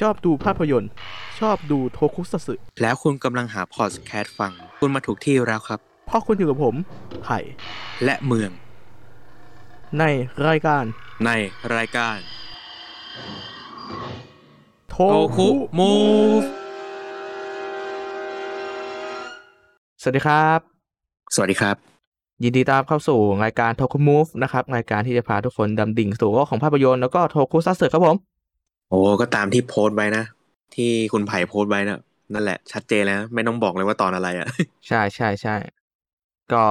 ชอบดูภาพยนตร์ ชอบดูโทคุซัตสึแล้วคุณกำลังหาพอดแคสต์ฟัง คุณมาถูกที่แล้วครับ เพราะคุณอยู่กับผมไผ่และเมือง ในรายการ ในรายการโทโอคุมูฟสวัสดีครับ สวัสดีครับ ยินดีต้อนรับเข้าสู่รายการโทคุมูฟนะครับรายการที่จะพาทุกคนดำดิ่งสู่โลกของภาพยนตร์แล้วก็โทคุซัตสึครับผม โอ้ก็ตามที่โพสต์ไว้นะ ที่คุณไผ่โพสต์ไว้นะนั่นแหละ ชัดเจนแล้ว ไม่ต้องบอกเลยว่าตอนอะไรอะใช่ใช่ใช่ก็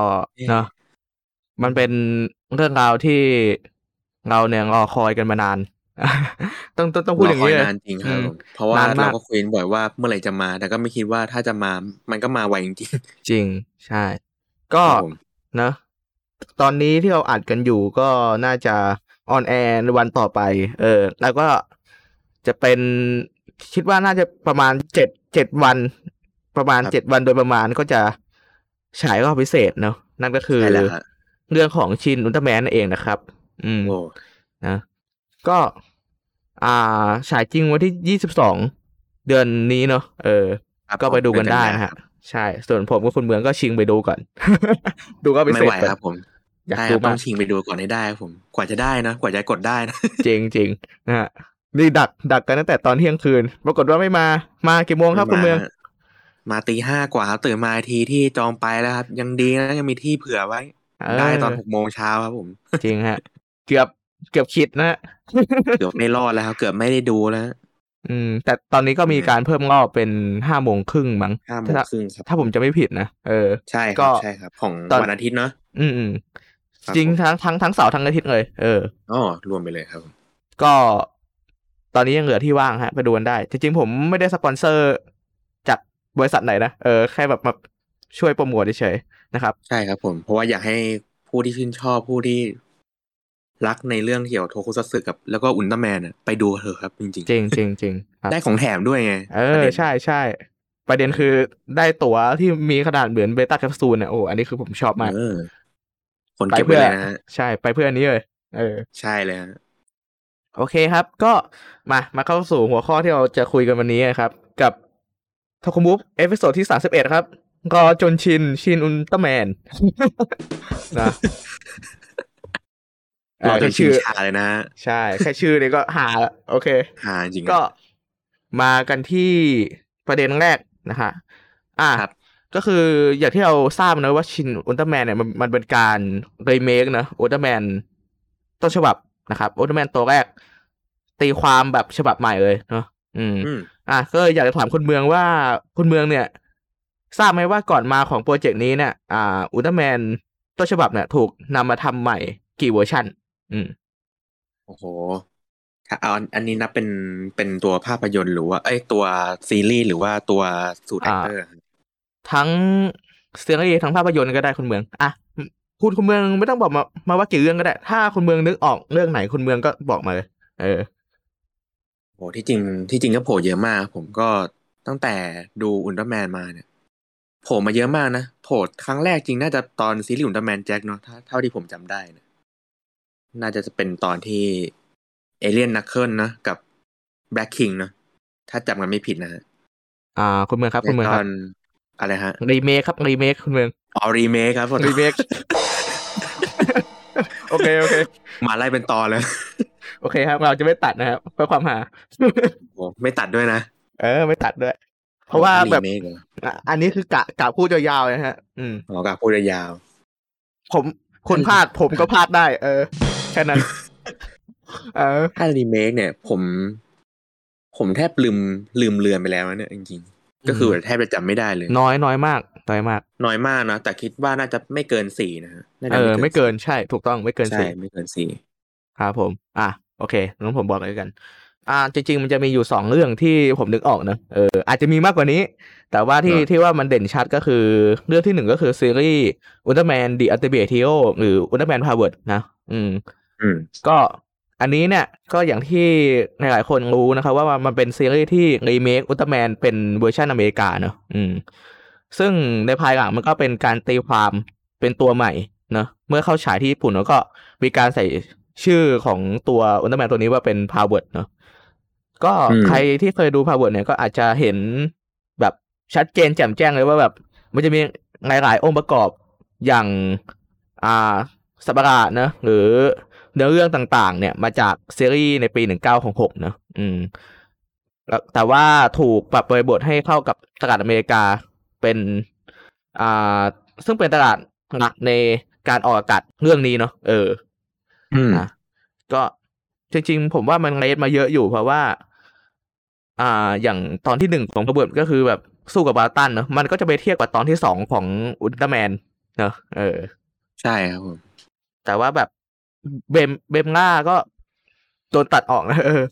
เนาะมันเป็นเรื่องราวที่เราเนี่ยรอคอยกันมานาน ต้องต้องต้องพูดอย่างนี้นี้เลยนานจริงครับอืมผมเพราะว่านานมากเราก็คุยกันบ่อยว่าเมื่อไหร่จะมา แต่ก็ไม่คิดว่าถ้าจะมา มันก็มาไวจริงจริง ใช่ ก็ครับผมเนอะตอนนี้ที่เราอัดกันอยู่ก็น่าจะออนแอร์ในวันต่อไป เออ แล้วก็ จะเป็นคิดว่าน่าจะประมาณเจ็ดเจ็ดวัน ประมาณเจ็ดวันโดยประมาณก็จะฉายรอบพิเศษเนาะนั่นก็คือใช่แล้วฮะเรื่องของชินอุลตร้าแมนนั่นเองนะครับ อืมโอ้นะ ก็ อ่าฉายจริงวันที่ยี่สิบสองเดือนนี้เนาะเออครับก็ไปดูกันได้นะฮะใช่ ส่วนผมกับคุณเมืองก็ชิงไปดูก่อน ดูก็ไปไม่เสร็จไหวครับผมอยากใช่คดูรับต้มาอกงชิงไปดูก่อนให้ได้ครับผม กว่าจะได้นะ กว่าจะกดได้นะ จริงจริงนะฮะ นี่ดักดักกันตั้งแต่ตอนเที่ยงคืน ปรากฏว่าไม่มา มากี่โมงครับคุณเมือง มาตีห้ากว่าครับตื่นมาอีกทีที่จองไปแล้วครับ ยังดีนะยังมีที่เผื่อไว้เออได้ตอนหกโมงเช้าครับผม จริงฮะ เกือบเกือบคิดนะฮะเกือบไม่รอดแล้วครับ เกือบไม่ได้ดูแล้วอืม แต่ตอนนี้ก็มีการเพิ่มรอบเป็นห้าโมงครึ่งมั้งห้าโมงถ้าครึ่งครับถ้าผมจะไม่ผิดนะเออใช่คก็รับใช่ครับ ของตอนวันอาทิตย์เนาะอืมอืมครับจริงผมทั้งทั้งทั้งเสาร์ทั้งอาทิตย์เลย เอออ๋อรวมไปเลยครับผมก็ ตอนนี้ยังเหลือที่ว่างฮะไปดูกันได้ จริงๆผมไม่ได้สปอนเซอร์จากบริษัทไหนนะเออแค่แบบมาช่วยโปรโมทเฉยๆนะครับ ใช่ครับผม เพราะว่าอยากให้ผู้ที่ชื่นชอบผู้ที่รักในเรื่องเกี่ยวกับโทคุซัตสึกับ แล้วก็อุลตร้าแมนอะไปดูเถอะครับ จริงจริงจริงจริงครับได้ของแถมด้วยไงเอประอด็นใช่ใช่ประเด็นคือได้ตั๋วที่มีขนาดเหมือนเบต้าแคปซูลเนี่ยโอ้อันนี้คือผมชอบมากเออคนเก็บไว้เลยนะฮะใช่ไปเพื่ออันนี้เลยเออ ใช่เลยฮะ โอเคครับ ก็มามาเข้าสู่หัวข้อที่เราจะคุยกันวันนี้นะครับ กับทอคุมุฟเอพิโซดที่สามสิบเอ็ดครับรอจนชิน ชินอุลตร้าแมนนะรอจนแค่ชิชื่งอชาเลยนะฮะใช่ แค่ชื่อนี่ก็หาละโอเค หาจริงก็มากันที่ประเด็นแรกนะฮะอ่าครับก็คืออย่างที่เราทราบนะว่าชินอุลตร้าแมนเนี่ยมันมันเป็นการรีเมคนะอุลตร้าแมนต้นฉบับนะครับอุลตร้าแมนตัวแรก ตีความแบบฉบับใหม่เลยเนาะอืมอืมอะก็เลยอยากจะถามคุณเมืองว่าคุณเมืองเนี่ย ทราบไหมว่าก่อนมาของโปรเจกต์นี้เนี่ย อ่า อุลตร้าแมนต้นฉบับเนี่ย ถูกนำมาทำใหม่กี่เวอร์ชันอืม โอ้โห ถ้าเอาอันอันนี้นับเป็นเป็นตัวภาพยนตร์หรือว่าเอ้ยตัวซีรีส์หรือว่าตัวสูตรแออ่อ actorทั้งซีรีส์ทั้งภาพยนตร์ก็ได้คุณเมือง อะคุณคุณเมืองไม่ต้องบอกมามาว่ากี่เรื่องก็ได้ ถ้าคุณเมืองนึกออกเรื่องไหนคุณเมืองก็บอกมาเลย เออ โอ้ที่จริงที่จริงก็โผล่เยอะมาก ผมก็ตั้งแต่ดูอุลตร้าแมนมาเนี่ยโผล่มาเยอะมากนะโผล่ครั้งแรกจริงน่าจะตอนซีรีส์อุลตร้าแมนแจ็คเนาะถ้าเท่าที่ผมจำได้นะน่าจะจะเป็นตอนที่เอเลียนนักเคิลนะกับแบล็คคิงนะถ้าจำกันไม่ผิดนะฮะอ่า คุณเมืองครับคุณเมืองในคตรัอบนอะไรฮะรีเมคครับรีเมคคุณเมืองออรีเมคครับรีเมคโอเคโอเค มาไล่เป็นตอนเลย โอเคครับ เราจะไม่ตัดนะครับเพื่อความหาโอ้ไม่ตัดด้วยนะ เออ ไม่ตัดด้วย เพราะว่าแบบรีเมคเหรออะอันนี้คือกะกะพูดยาวๆนะฮะ อืมอ๋อกะพูดยาวผมคุณพลาดผมก็พลาดได้ เออแค่นั้น เออถ้ารีเมคเนี่ย ผม ผมแทบลืมลืมเลือนไปแล้วนะเนี่ยจริงๆก็คือแทบจะจำไม่ได้เลย น้อยน้อยมากน้อยมาก น้อยมากนะแต่คิดว่าน่าจะไม่เกินสี่นะฮะน่าเอจะอไม่เกินใช่ ถูกต้องไม่เกินใช่สี่ไม่เกินสี่ ครับผม อะโอเคงั้นผมบอกเลยกัน อ่า จริง ๆ มันจะมีอยู่สองเรื่องที่ผมนึกออกนะเอออาจจะมีมากกว่านี้ แต่ว่าที่ที่ว่ามันเด่นชัดก็คือ เรื่องที่หนึ่งก็คือซีรีส์อุลตร้าแมน The Ultimate Hero หรืออุลตร้าแมนพาวเวิร์ดนะ อืม อืม ก็อันนี้เนี่ยก็อย่างที่หลายๆคนรู้นะครับ ว่ามันเป็นซีรีส์ที่รีเมคอุลตร้าแมนเป็นเวอร์ชันอเมริกาเนอะอืม ซึ่งในภายหลังมันก็เป็นการตีความเป็นตัวใหม่เนอะเมื่อเข้าฉายที่ญี่ปุ่นแล้วก็มีการใส่ ชื่อของตัวอุลตร้าแมนตัวนี้ว่าเป็นพาวเวิร์ดเนอะก็อืมใครที่เคยดูพาวเวิร์ดเนี่ยก็อาจจะเห็นแบบชัดเจนแจ่มแจ้งเลยว่าแบบ มันจะมีหลายๆองค์ประกอบอย่างอ่าสัตว์ประหลาดนะหรือเนื้อเรื่องต่างๆ เนี่ย มาจากซีรีส์ในปีหนึ่งเก้าหกหกนะอืมแล้วแต่ว่าถูกปรับบริบทให้เข้ากับตลาดอเมริกาเป็นอ่าซึ่งเป็นตลาดหลักในการออกอากาศเรื่องนี้เนาะเอออืม นะก็จริงๆ ผมว่ามันเลสมาเยอะอยู่เพราะว่า อ่า อย่างตอนที่หนึ่งของกระเบิดก็คือแบบสู้กับบาร์ตันเนอะมันก็จะไปเทียบกับตอนที่สองของอุลตร้าแมนเนอะเออ ใช่ครับผมแต่ว่าแบบเบมเบมล่าก็โดนตัดออกนะเออ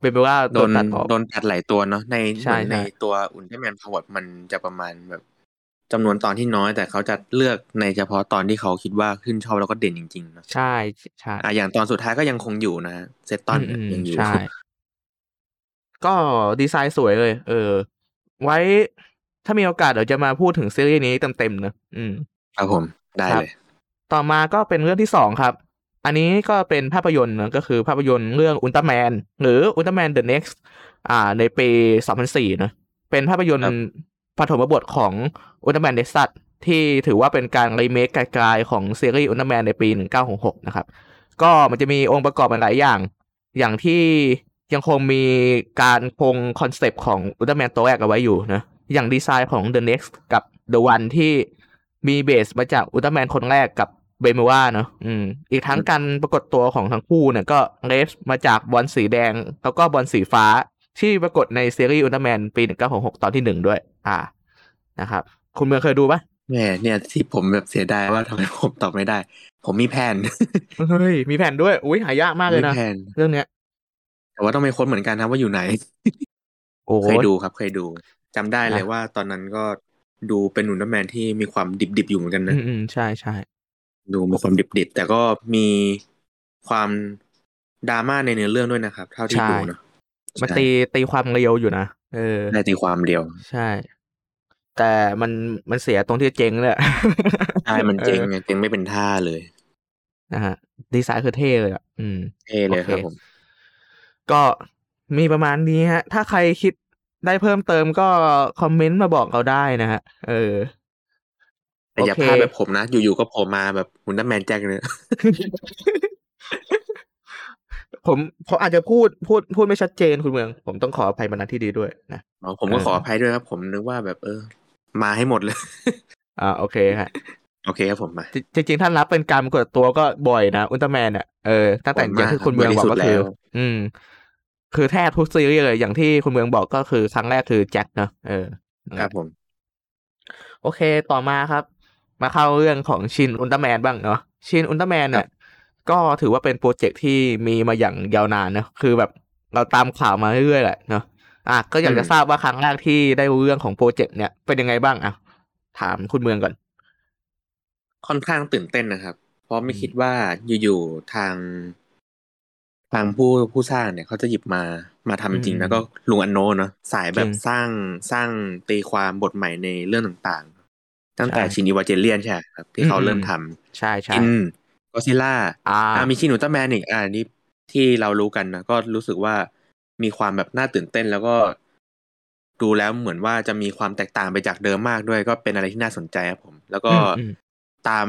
เบมล่าโดโดนนตัดออกโดนตัดหลายตัวเนาะในใช่เหมือนในใช่ตัวอุลตร้าแมนพาวเวอร์มันจะประมาณแบบ จำนวนตอนที่น้อยแต่เขาจะเลือกในเฉพาะตอนที่เขาคิดว่าชื่นชอบแล้วก็เด่นจริงๆเนาะใช่ใช่อะอย่างตอนสุดท้ายก็ยังคงอยู่นะเซตตอนเนี่ยยังอยู่ใช่ก็ดีไซน์สวยเลย เออ ไว้ถ้ามีโอกาสเดี๋ยวจะมาพูดถึงซีรีส์นี้เต็มๆเนอะอืมครับผมได้ครับเลย ต่อมาก็เป็นเรื่องที่สองครับ อันนี้ก็เป็นภาพยนตร์นะก็คือภาพยนตร์เรื่องอุลตร้าแมนหรืออุลตร้าแมน The Next อ่า ในปี2004นะเป็นภาพยนตร์ครับ ปฐมบทของอุลตร้าแมนเน็กซัสที่ถือว่าเป็นการรีเมคกลายๆของซีรีส์อุลตร้าแมนในปี 1966 นะครับ ก็มันจะมีองค์ประกอบหลายอย่าง อย่างที่ยังคงมีการคงคอนเซปต์ของอุลตร้าแมนตัวแรกเอาไว้อยู่นะ อย่างดีไซน์ของ The Next กับ The One ที่มีเบสมาจากอุลตร้าแมนคนแรกกับเบมว่าเนอะอืม อีกทั้งการปรากฏตัวของทั้งคู่เนี่ยก็เลฟมาจากบอลสีแดง แล้วก็บอลสีฟ้า ที่ปรากฏในซีรีส์อุลตร้าแมนปี 1966 ตอนที่หนึ่งด้วย อ่านะครับ คุณเมืองเคยดูปะแหมเนี่ยที่ผมแบบเสียดายว่าทำไมผมตอบไม่ได้ ผมมีแผนเฮ้ยมีแผ่นด้วยอุ้ยหายากมากเลยมีนะแผนเรื่องเนี้ย แต่ว่าต้องไปค้นเหมือนกันนะว่าอยู่ไหนโอ้เคยดูครับเคยดูจำได้เลยนะว่าตอนนั้นก็ดูเป็นอุลตร้าแมนที่มีความดิบๆอยู่เหมือนกันนะอืมอืมใช่ใช่ดูมีความดิบๆแต่ก็มีความดราม่าในเนื้อเรื่องด้วยนะครับ เท่าที่ใช่ดูเนาะ มันใช่ตีตีความเร็วอยู่นะเออได้ตีความเดียวใช่ แต่มันมันเสียตรงที่เจ๊งเลยใช่มันเจ๋งออไงเจ๋งไม่เป็นท่าเลยนะฮะดีไซน์คือเท่เลยอะอืมเท่เลยครับโอเคผมก็มีประมาณนี้ฮะ ถ้าใครคิดได้เพิ่มเติมก็คอมเมนต์มาบอกเราได้นะฮะ เออแต่อย่าโอเคพลาดแบบผมนะ อยู่ๆก็โผล่มาแบบอุลตร้าแมนแจ็คเลย ผมผมอาจจะพูดพูดพูดไม่ชัดเจนคุณเมือง ผมต้องขออภัยมาณที่ดีด้วยนะอ๋อผมก็เออขออภัยด้วยครับ ผมนึกว่าแบบเออ มาให้หมดเลย อ่าโอเคฮะโอเคครับผมมาจริงๆถ้านับเป็นการปรากฏตัวก็บ่อยนะอุลตร้าแมนเนี่ยเออตั้งแต่บ่อยอย่างมากที่คุณเมืองบ่อยที่บอกก็สุดคือแล้วอืม คือแทบทุกซีรีส์เลยอย่างที่คุณเมืองบอกก็คือครั้งแรกคือแจ็คเนอะเออครับผม โอเคต่อมาครับ มาเข้าเรื่องของชินอุลตร้าแมนบ้างเนาะชินอุลตร้าแมนเนี่ย ก็ถือว่าเป็นโปรเจกต์ที่มีมาอย่างยาวนานนะคือแบบเราตามข่าวมาเรื่อยๆแหละเนาะอะก็อยากจะอืมทราบว่าครั้งแรกที่ได้รู้เรื่องของโปรเจกต์เนี่ยเป็นยังไงบ้างอะถามคุณเมืองก่อน ค่อนข้างตื่นเต้นนะครับ เพราะไม่อืมคิดว่าอยู่ๆทาง ทางผู้ผู้สร้างเนี่ยเขาจะหยิบมามาทำจริงๆแล้วก็ลุงอันโนเนาะสายแบบสร้างสร้างตีความบทใหม่ในเรื่องต่างๆ ตั้งแต่ชินอิวาเจเลียนใช่ไหมครับ ที่เขาเริ่มทำใช่ใช่ชิน ก็ซิล่าอ่าอ่ามีชินอุลตร้าแมนอีกอ่านี่ที่เรารู้กันนะก็รู้สึกว่ามีความแบบน่าตื่นเต้นแล้วก็ดูแล้วเหมือนว่าจะมีความแตกต่างไปจากเดิมมากด้วย ก็เป็นอะไรที่น่าสนใจครับผม แล้วก็อืมตาม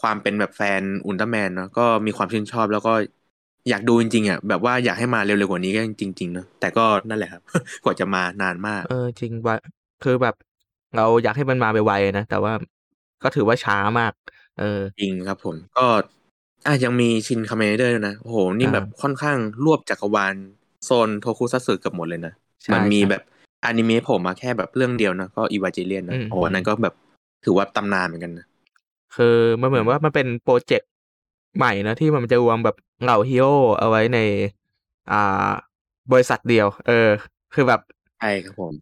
ความเป็นแบบแฟนอุลตร้าแมนเนาะก็มีความชื่นชอบแล้วก็อยากดูจริงๆอะแบบว่าอยากให้มาเร็วๆกว่านี้ก็จริงๆเนาะแต่ก็นั่นแหละครับ กว่าจะมานานมาก เออจริงว่าคือแบบ เราอยากให้มันมาไวๆนะแต่ว่าก็ถือว่าช้ามาก เออจริงครับผมก็อะยังมีชินคาเมนไรเดอร์นะโอ้โหนี่อ่าแบบค่อนข้างรวบจักรวาลโซนโทคุซัตสึเกือบหมดเลยนะใช่มันมีใช่แบบอนิเมะโผล่มาแค่แบบเรื่องเดียวนะก็อีวาเจเลียนนะอืมโอ้โหอันนั้นก็แบบถือว่าตำนานเหมือนกันนะคือมันเหมือนว่ามันเป็นโปรเจกต์ใหม่นะที่มันจะรวมแบบเหล่าฮีโร่เอาไว้ใน อ่า บริษัทเดียว เออ คือแบบใช่ครับผม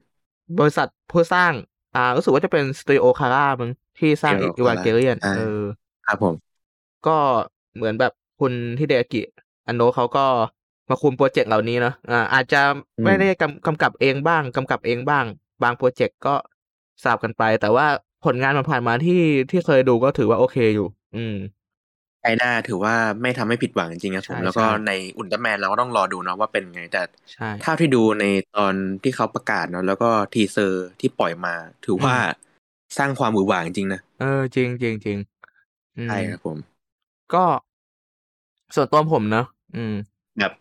บริษัทผู้สร้าง อ่ารู้สึกว่าจะเป็นสตูดิโอคาร่ามึงที่สร้าง Studio อีวานเกเลียนอ่าเออครับผม ก็เหมือนแบบคุณฮิเดอากิอันโนเขาก็มาคุมโปรเจกต์เหล่านี้เนาะอ่าอาจจะไม่ได้กำกำกับเองบ้างกำกับเองบ้าง บางโปรเจกต์ก็สลับกันไป แต่ว่าผลงานมันผ่านมาที่ที่เคยดูก็ถือว่าโอเคอยู่ อืม ใช่ไอด้าถือว่าไม่ทำให้ผิดหวังจริงๆครับผมใช่แล้วก็ใช่ในอุลตร้าแมนเราก็ต้องรอดูเนาะว่าเป็นไงแต่ใช่เท่าที่ดูในตอนที่เขาประกาศเนาะแล้วก็ทีเซอร์ที่ปล่อยมา ถือว่าสร้างความหวือหวาจริงๆนะเออจริงจริงจริงอืมใช่ครับผม ก็ส่วนตัวผมเนอะอืมแบบ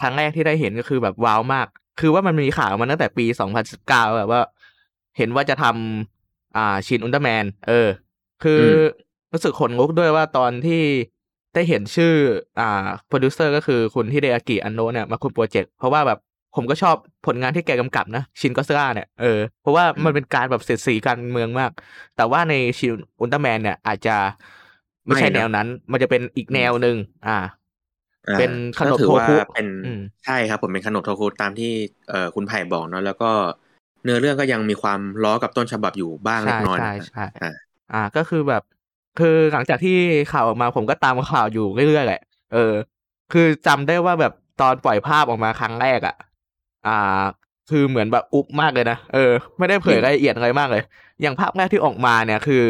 ครั้งแรกที่ได้เห็นก็คือแบบว้าวมาก คือว่ามันมีข่าวมาตั้งแต่ปี2019แบบว่า เห็นว่าจะทำอ่าชินอุลตร้าแมน เออ คืออ รู้สึกขนลุกด้วยว่าตอนที่ได้เห็นชื่ออ่าโปรดิวเซอร์ก็คือคุณฮิเดอากิอันโนะเนี่ยมาคุมโปรเจกต์เพราะว่าแบบผมก็ชอบผลงานที่แกกำกับนะชินก็อดซิลล่าเนี่ยเออเพราะว่ามันเป็นการแบบเสียดสีการเมืองมาก แต่ว่าในชินอุลตร้าแมนเนี่ยอาจจะไม่ใช่ไม่นะแนวนั้น มันจะเป็นอีกแนวหนึ่งอ่าอ่าเป็นขนมก็ถือว่าโทคุเป็นอืมใช่ครับ ผมเป็นขนมโทคุตามที่เอ่อคุณไผ่บอกเนาะแล้วก็เนื้อเรื่องก็ยังมีความล้อกับต้นฉบับอยู่บ้างเล็ใช่กน้อยใช่นะใช่อ่าอ่า ก็คือแบบ คือหลังจากที่ข่าวออกมาผมก็ตามข่าวอยู่เรื่อยๆแหละเออ คือจำได้ว่าแบบตอนปล่อยภาพออกมาครั้งแรกอะ อ่า คือเหมือนแบบอุ๊บมากเลยนะเออไม่ได้เผยรายละเอียดอะไรมากเลย อย่างภาพแรกที่ออกมาเนี่ยคือ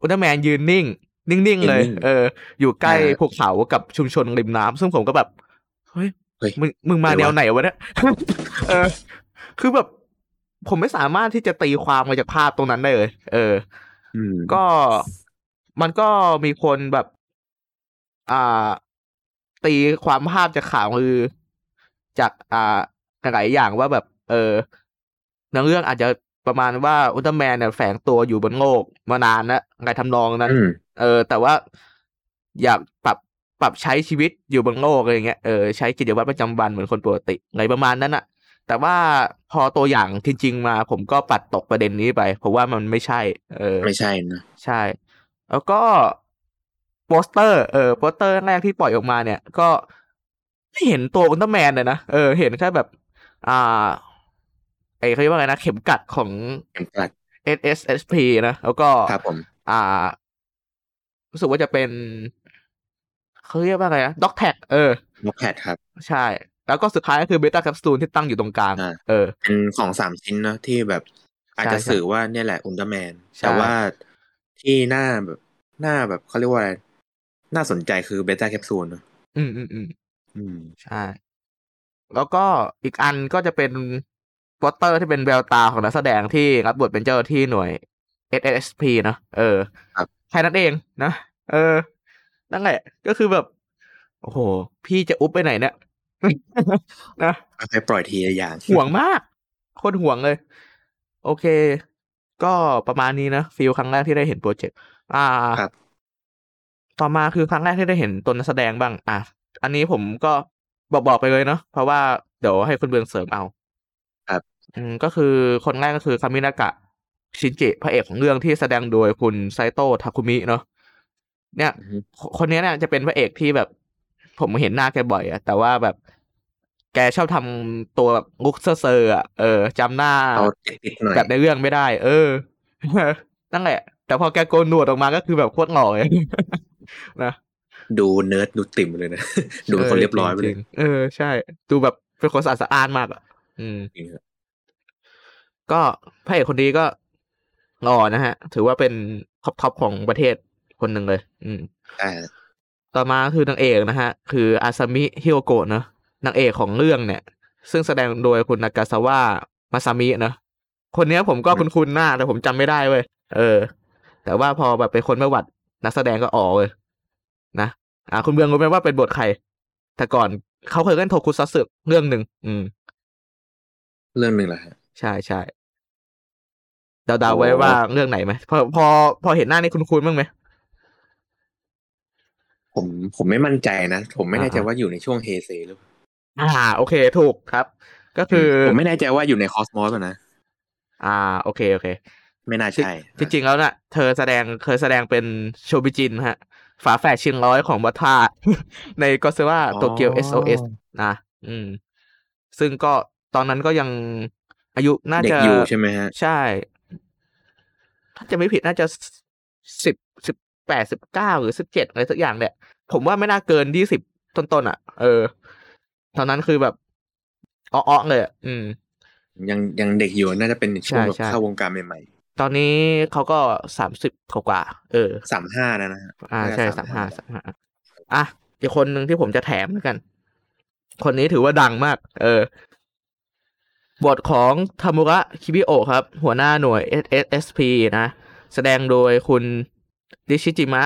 อุลตร้าแมนยืนนิ่ง นิ่งๆเลยนิ่งๆเออ อยู่ใกล้อ่าภูเขากับชุมชนริมน้ำซึ่งผมก็แบบเฮ้ยเฮ้ยมึงมึงมาอะไรแนววะไหนวะเนี่ยเออ คือแบบ ผมไม่สามารถที่จะตีความมาจากภาพตรงนั้นได้เลย เอออืมก็ มันก็มีคนแบบ อ่า ตีความภาพจากข่าวคือ จากอ่าหลายอย่างว่าแบบ เออในเรื่องอาจจะประมาณว่าอุลตร้าแมนเนี่ยแฝงตัวอยู่บนโลกมานานแล้วอะไรทำนองนั้นอืมเออ แต่ว่าอยากปรับปรับใช้ชีวิตอยู่บนโลกอะไรเงี้ยเออใช้กิจวัตรประจำวันเหมือนคนปกติอะไรประมาณนั้นอะแต่ว่าพอตัวอย่างจริงๆมาผมก็ปัดตกประเด็นนี้ไป เพราะว่ามันไม่ใช่ เออ ไม่ใช่นะ ใช่ แล้วก็โปสเตอร์เออโปสเตอร์แรกที่ปล่อยออกมาเนี่ย ก็ไม่เห็นตัวอุลตร้าแมนเลยนะเออเห็นแค่แบบ อ่า ไอ้เขาเรียกว่าไงนะ เข็มกลัดของเข็มกลัด SSSP นะ แล้วก็ครับผม อ่า รู้สึกว่าจะเป็นเขาเรียกว่าไงนะ dog tag เออ dog tag ครับ ใช่ แล้วก็สุดท้ายก็คือเบต้าแคปซูลที่ตั้งอยู่ตรงกลางอ่าเออเป็นของสามชิ้นเนอะที่แบบ อาจจะใช่สื่อว่าเนี่ยแหละอุลตร้าแมนใช่แต่ว่าที่น่าแบบ น่าแบบเขาเรียกว่าอะไร น่าสนใจคือเบต้าแคปซูลเนอะอืมอืมอืมอืมใช่ แล้วก็อีกอันก็จะเป็นโปสเตอร์ที่เป็นแววตาของนักแสดงที่รับบทเป็นเจ้าหน้าที่หน่วย SSSP นะเออครับแค่นั้นเองนะ เออ นั่นแหละ ก็คือแบบ โอ้โห พี่จะอุบไปไหนเนี่ยนะค่อยๆปล่อยทีละอย่าง หวงมากโคตรหวงเลย โอเค ก็ประมาณนี้นะ feel ครั้งแรกที่ได้เห็นโปรเจกต์ อ่าครับต่อมาคือครั้งแรกที่ได้เห็นตัวนักแสดงบ้าง อะ อันนี้ผมก็บอกบอกไปเลยเนาะ เพราะว่าเดี๋ยวให้คุณเบืองเสริมเอา ครับ อืม ก็คือคนแรกก็คือคามินากะ ชินจิ พระเอกของเรื่องที่แสดงโดยคุณไซโตะทาคุมิเนาะ เนี่ยอือฮึคคนนี้เนี่ยจะเป็นพระเอกที่แบบ ผมเห็นหน้าแกบ่อยอะแต่ว่าแบบ แกชอบทำตัวแบบลุคเซอร์เซอร์อะเออจำหน้าเอาติดๆหน่อยแบบในเรื่องไม่ได้ เออ นั่นแหละ แต่พอแกโกนหนวดออกมาก็คือแบบโคตรหล่อเลยนะดูเนิร์ดดูติ๋มเลยนะ ดูเป็นคนเรียบร้อยไปเลยจริงๆเออใช่ ดูแบบเป็นคนสะอาดสะอ้านมากอะ อืมจริงครับก็พระเอกคนนี้ก็หล่อนะฮะ ถือว่าเป็นtop top ของประเทศคนหนึ่งเลย อืมอ่าต่อมาคือนางเอกนะฮะ คืออาซามิฮิโรโกะเนอะนางเอกของเรื่องเนี่ย ซึ่งแสดงโดยคุณนากาซาวะมาซามิเนอะคนเนี้ยผมก็อืมคุ้นๆหน้าแต่ผมจำไม่ได้เว้ยเออ แต่ว่าพอแบบไปค้นประวัตินักแสดงก็อ๋อเลยนะอ่า คุณเบืองรู้ไหมว่าเป็นบทใคร แต่ก่อนเขาเคยเล่นโทคุซัตสึเรื่องหนึ่งอืม เรื่องหนึ่งแหละฮะใช่ใช่เดาๆไว้โอ้ว่าเรื่องไหนไหมพอพอพอเห็นหน้านี่คุณคุ้นๆบ้างไหมผมผมไม่มั่นใจนะ ผมไม่แน่ใจอ่าว่าอยู่ในช่วงเฮเซหรือเปล่าอ่า โอเค ถูกครับ ก็คือ ผมไม่แน่ใจว่าอยู่ในคอสมอสนะ อ่า โอเค โอเค ไม่น่าใช่ จริง ๆ แล้วน่ะ เธอแสดงเคยแสดงเป็นโชบิจินฮะ ฝาแฝดชิงร้อยของบัตทาในก็เซว่าโตเกียว SOS นะ อืม ซึ่งก็ตอนนั้นก็ยังอายุน่าเด็กจะอยู่ใช่ไหมฮะ ใช่ ถ้าจะไม่ผิดน่าจะสิบสิบแปดสิบเก้าหรือสิบเจ็ดอะไรสักอย่างแหละผมว่าไม่น่าเกินยี่สิบต้นๆอะ เออ ตอนนั้นคือแบบอ้อๆเลยอะอืม ยังยังเด็กอยู่น่าจะเป็นช่วงแบบใช่ใช่เข้าวงการใหม่ ตอนนี้เขาก็สามสิบกว่าๆเออสามห้านะนะฮะอ่าน่จะใช่สามห้าสามห้าอะอีกคนหนึ่งที่ผมจะแถมแล้วกัน คนนี้ถือว่าดังมาก เออบทของทามุระคิมิโอะครับ หัวหน้าหน่วย SSSP นะ แสดงโดยคุณนิชิจิมะ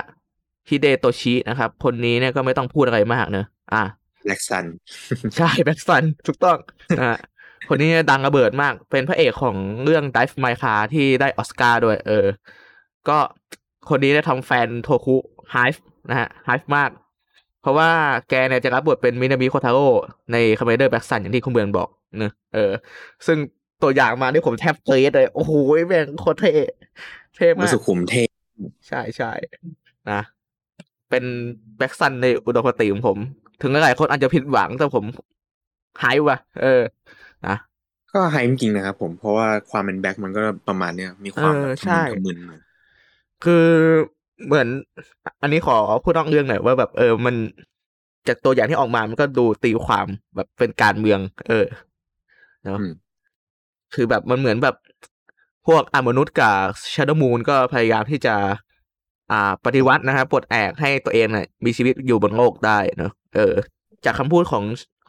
ฮิเดโตชินะครับ คนนี้เนี่ยก็ไม่ต้องพูดอะไรมากเนอะอะแบล็กซัน ใช่แบล็กซัน ถูกต้องอะ คนนี้ดังระเบิดมาก เป็นพระเอกของเรื่อง Drive My Car ที่ได้ออสการ์ด้วย เออ ก็คนนี้ได้ทำแฟนโทคุ hype นะฮะ hype มาก เพราะว่าแกเนี่ยจะรับบทเป็นมินามิโคทาโร่ในคาเมนไรเดอร์แบล็กซันอย่างที่คุณเบืองบอกเนอะเออ ซึ่งตัวอย่างมาที่ผมแทบกรี๊ดเลย โอ้โหแม่งโคตรเท่เท่มัมานกสุขุมเทพใช่ใช่นะเป็นแบล็กซันในอุดมคติของผม ถึงหลายๆคนอาจจะผิดหวังแต่ผมหายว่ะ เออ นะก็ไฮจริงๆนะครับผมเพราะว่าความเป็นแบ็คมันก็ประมาณเนี้ยมีความเอแบอบทะใช่มึนทะมึนหน่อยคือเหมือน อันนี้ขอพูดนอกเรื่องหน่อยว่าแบบเออมันจากตัวอย่างที่ออกมา มันก็ดูตีความแบบเป็นการเมือง เออเนาะอืมคือแบบมันเหมือนแบบพวกอมนุษย์กับชา d o w มูนก็พยายามที่จะ อ่า ปฏิวัตินะครับปลดแอกให้ตัวเองเนี่ยมีชีวิตอยู่บนโลกได้เนอะเออ จากคำพูดของ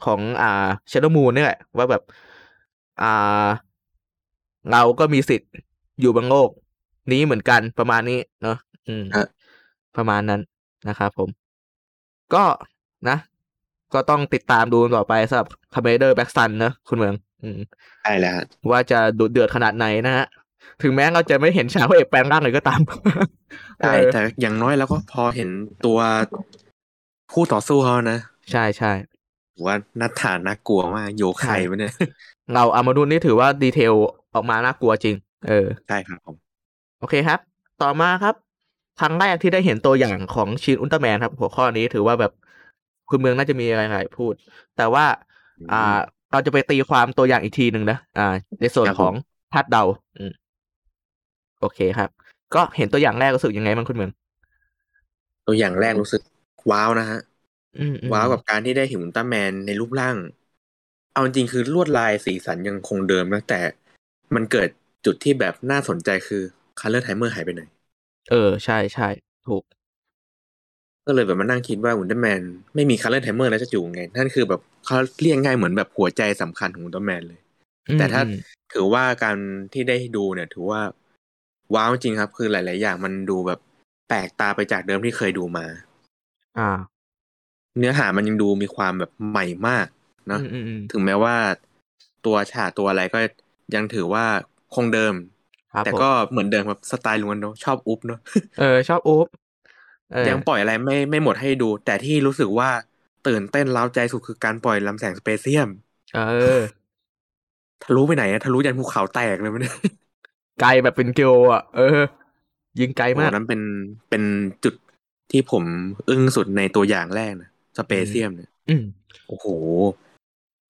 ของอ่าชา d o w มูนนี่แหละว่าแบบอ่าเราก็มีสิทธิ์อยู่บนโลก นี้เหมือนกันประมาณนี้เนาะอืมฮะประมาณนั้นนะครับผม ก็นะ ก็ต้องติดตามดูต่อไปสำหรับคาเมนไรเดอร์แบล็กซันนะคุณเบือง อืมใช่แล้วฮะว่าจะดุเดือดขนาดไหนนะฮะถึงแม้เราจะไม่เห็นฉากพระเอกแปลงร่างเลยก็ตามใช่เออแต่อย่างน้อยแล้วก็พอเห็นตัวคู่ต่อสู้เขานะ ใช่ใช่ ว่านัดฐานน่ากลัวมากโยไข่ปะเนี่ย เราอามาดูนี่ถือว่าดีเทลออกมาน่ากลัวจริง เออใช่ครับผมโอเคครับ ต่อมาครับครั้งแรกที่ได้เห็นตัวอย่างของชินอุลตร้าแมนครับ หัวข้อนี้ถือว่าแบบคุณเมืองน่าจะมีอะไรหลายพูด แต่ว่า อ่า เราจะไปตีความตัวอย่างอีกทีหนึ่งนะอ่า ในส่วนของคาดเดา อืมโอเคครับ ก็เห็นตัวอย่างแรกรู้สึกยังไงบ้างคุณเมือง ตัวอย่างแรกรู้สึกว้าวนะฮะอืมอืม ว้าวกับการที่ได้เห็นอุลตร้าแมนในรูปร่าง เอาจริงๆคือลวดลายสีสันยังคงเดิมนะแต่มันเกิดจุดที่แบบน่าสนใจคือ color timer หายไปไหน เออ ใช่ใช่ถูก ก็เลยแบบมานั่งคิดว่าอุลตร้าแมนไม่มี color timer แล้วจะอยู่ยังไง นั่นคือแบบเขาเรียกง่ายเหมือนแบบหัวใจสำคัญของอุลตร้าแมนเลยอืมแต่ถ้าอืมถือว่าการที่ได้ดูเนี่ย ถือว่า ว้าวจริงครับ คือหลาย ๆ อย่างมันดูแบบแปลกตาไปจากเดิมที่เคยดูมา อ่า เนื้อหามันยังดูมีความแบบใหม่มากเนอะอืมอืมอืมถึงแม้ว่า ตัวฉากตัวอะไรก็ยังถือว่าคงเดิมครับแต่ผมก็เหมือนเดิมครับสไตล์ล้วนเนาะชอบอุ๊บเนาะเออ ชอบอุ๊บเออยังปล่อยอะไรไม่ไม่หมดให้ดู แต่ที่รู้สึกว่าตื่นเต้นเล้าใจสุดคือการปล่อยลำแสงสเปเซียม เออทะลุไปไหนอะทะลุยันภูเขาแตกเลยมันยไกลแบบเป็นกิโลอะ เออ ยิงไกลโอ้มากนั้นเป็นเป็นจุดที่ผมอึ้งสุดในตัวอย่างแรกนะ สเปเซียมเนี่ยอืมโอ้โห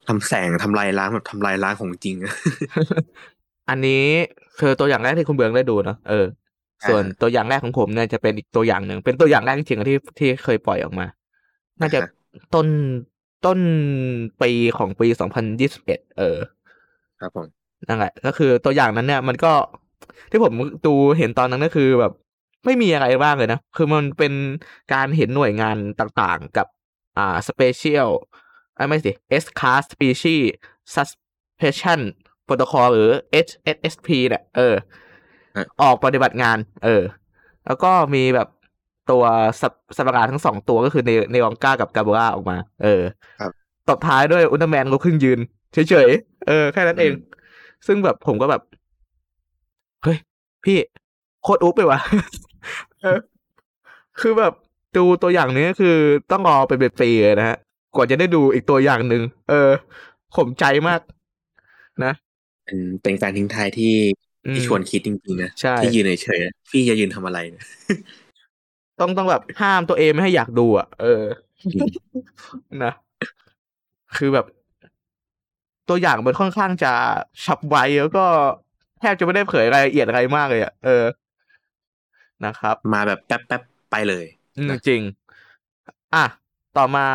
ทำแสงทำลายล้างแบบทำลายล้างของจริงอะอันนี้คือตัวอย่างแรกที่คุณเบืองได้ดูเนอะเออ ส่วนอ่าตัวอย่างแรกของผมเนี่ยจะเป็นอีกตัวอย่างหนึ่ง เป็นตัวอย่างแรกจริงๆที่ที่เคยปล่อยออกมา น่าจะอ่าฮะต้นต้นปีของปีสองพันยี่สิบเอ็ดเออ ครับผมนั่นแหละก็คือตัวอย่างนั้นเนี่ยมันก็ที่ผมดูเห็นตอนนั้นก็คือแบบ ไม่มีอะไรบ้างเลยนะ คือมันเป็นการเห็นหน่วยงานต่างๆ กับ อ่า special อ่าไม่สิ S class species suspension protocol หรือ HSSP เนี่ยเออฮะออกปฏิบัติงาน เออ แล้วก็มีแบบตัวสัตว์สัตว์ประหลาดทั้งสองตัวก็คือเนเนอองก้ากับกาโบราออกมา เออครับตบท้ายด้วยอุลตร้าแมนลุกขึ้นยืน เฉยๆ เออ แค่นั้นเองอืมซึ่งแบบผมก็แบบ เฮ้ย พี่ โคตรอุ๊บไปว่ะเออคือแบบ ดูตัวอย่างนี้คือต้องรอไปเป็นปีเลยนะฮะกว่าจะได้ดูอีกตัวอย่างหนึ่งเออข่มใจมาก นะเป็นเป็นการทิ้งท้ายที่อืมที่ชวนคิดจริงๆนะใช่ที่ยืนเฉยๆนะพี่จะยืนทำอะไรเนี่ยต้องต้องแบบห้ามตัวเองไม่ให้อยากดูอะเออนะคือแบบ ตัวอย่างมันค่อนข้างจะฉับไวแล้วก็แทบจะไม่ได้เผยรายละเอียดอะไรมากเลยอะเออนะครับ มาแบบแป๊บๆไปเลย อืมนะจริง อะ ต่อมา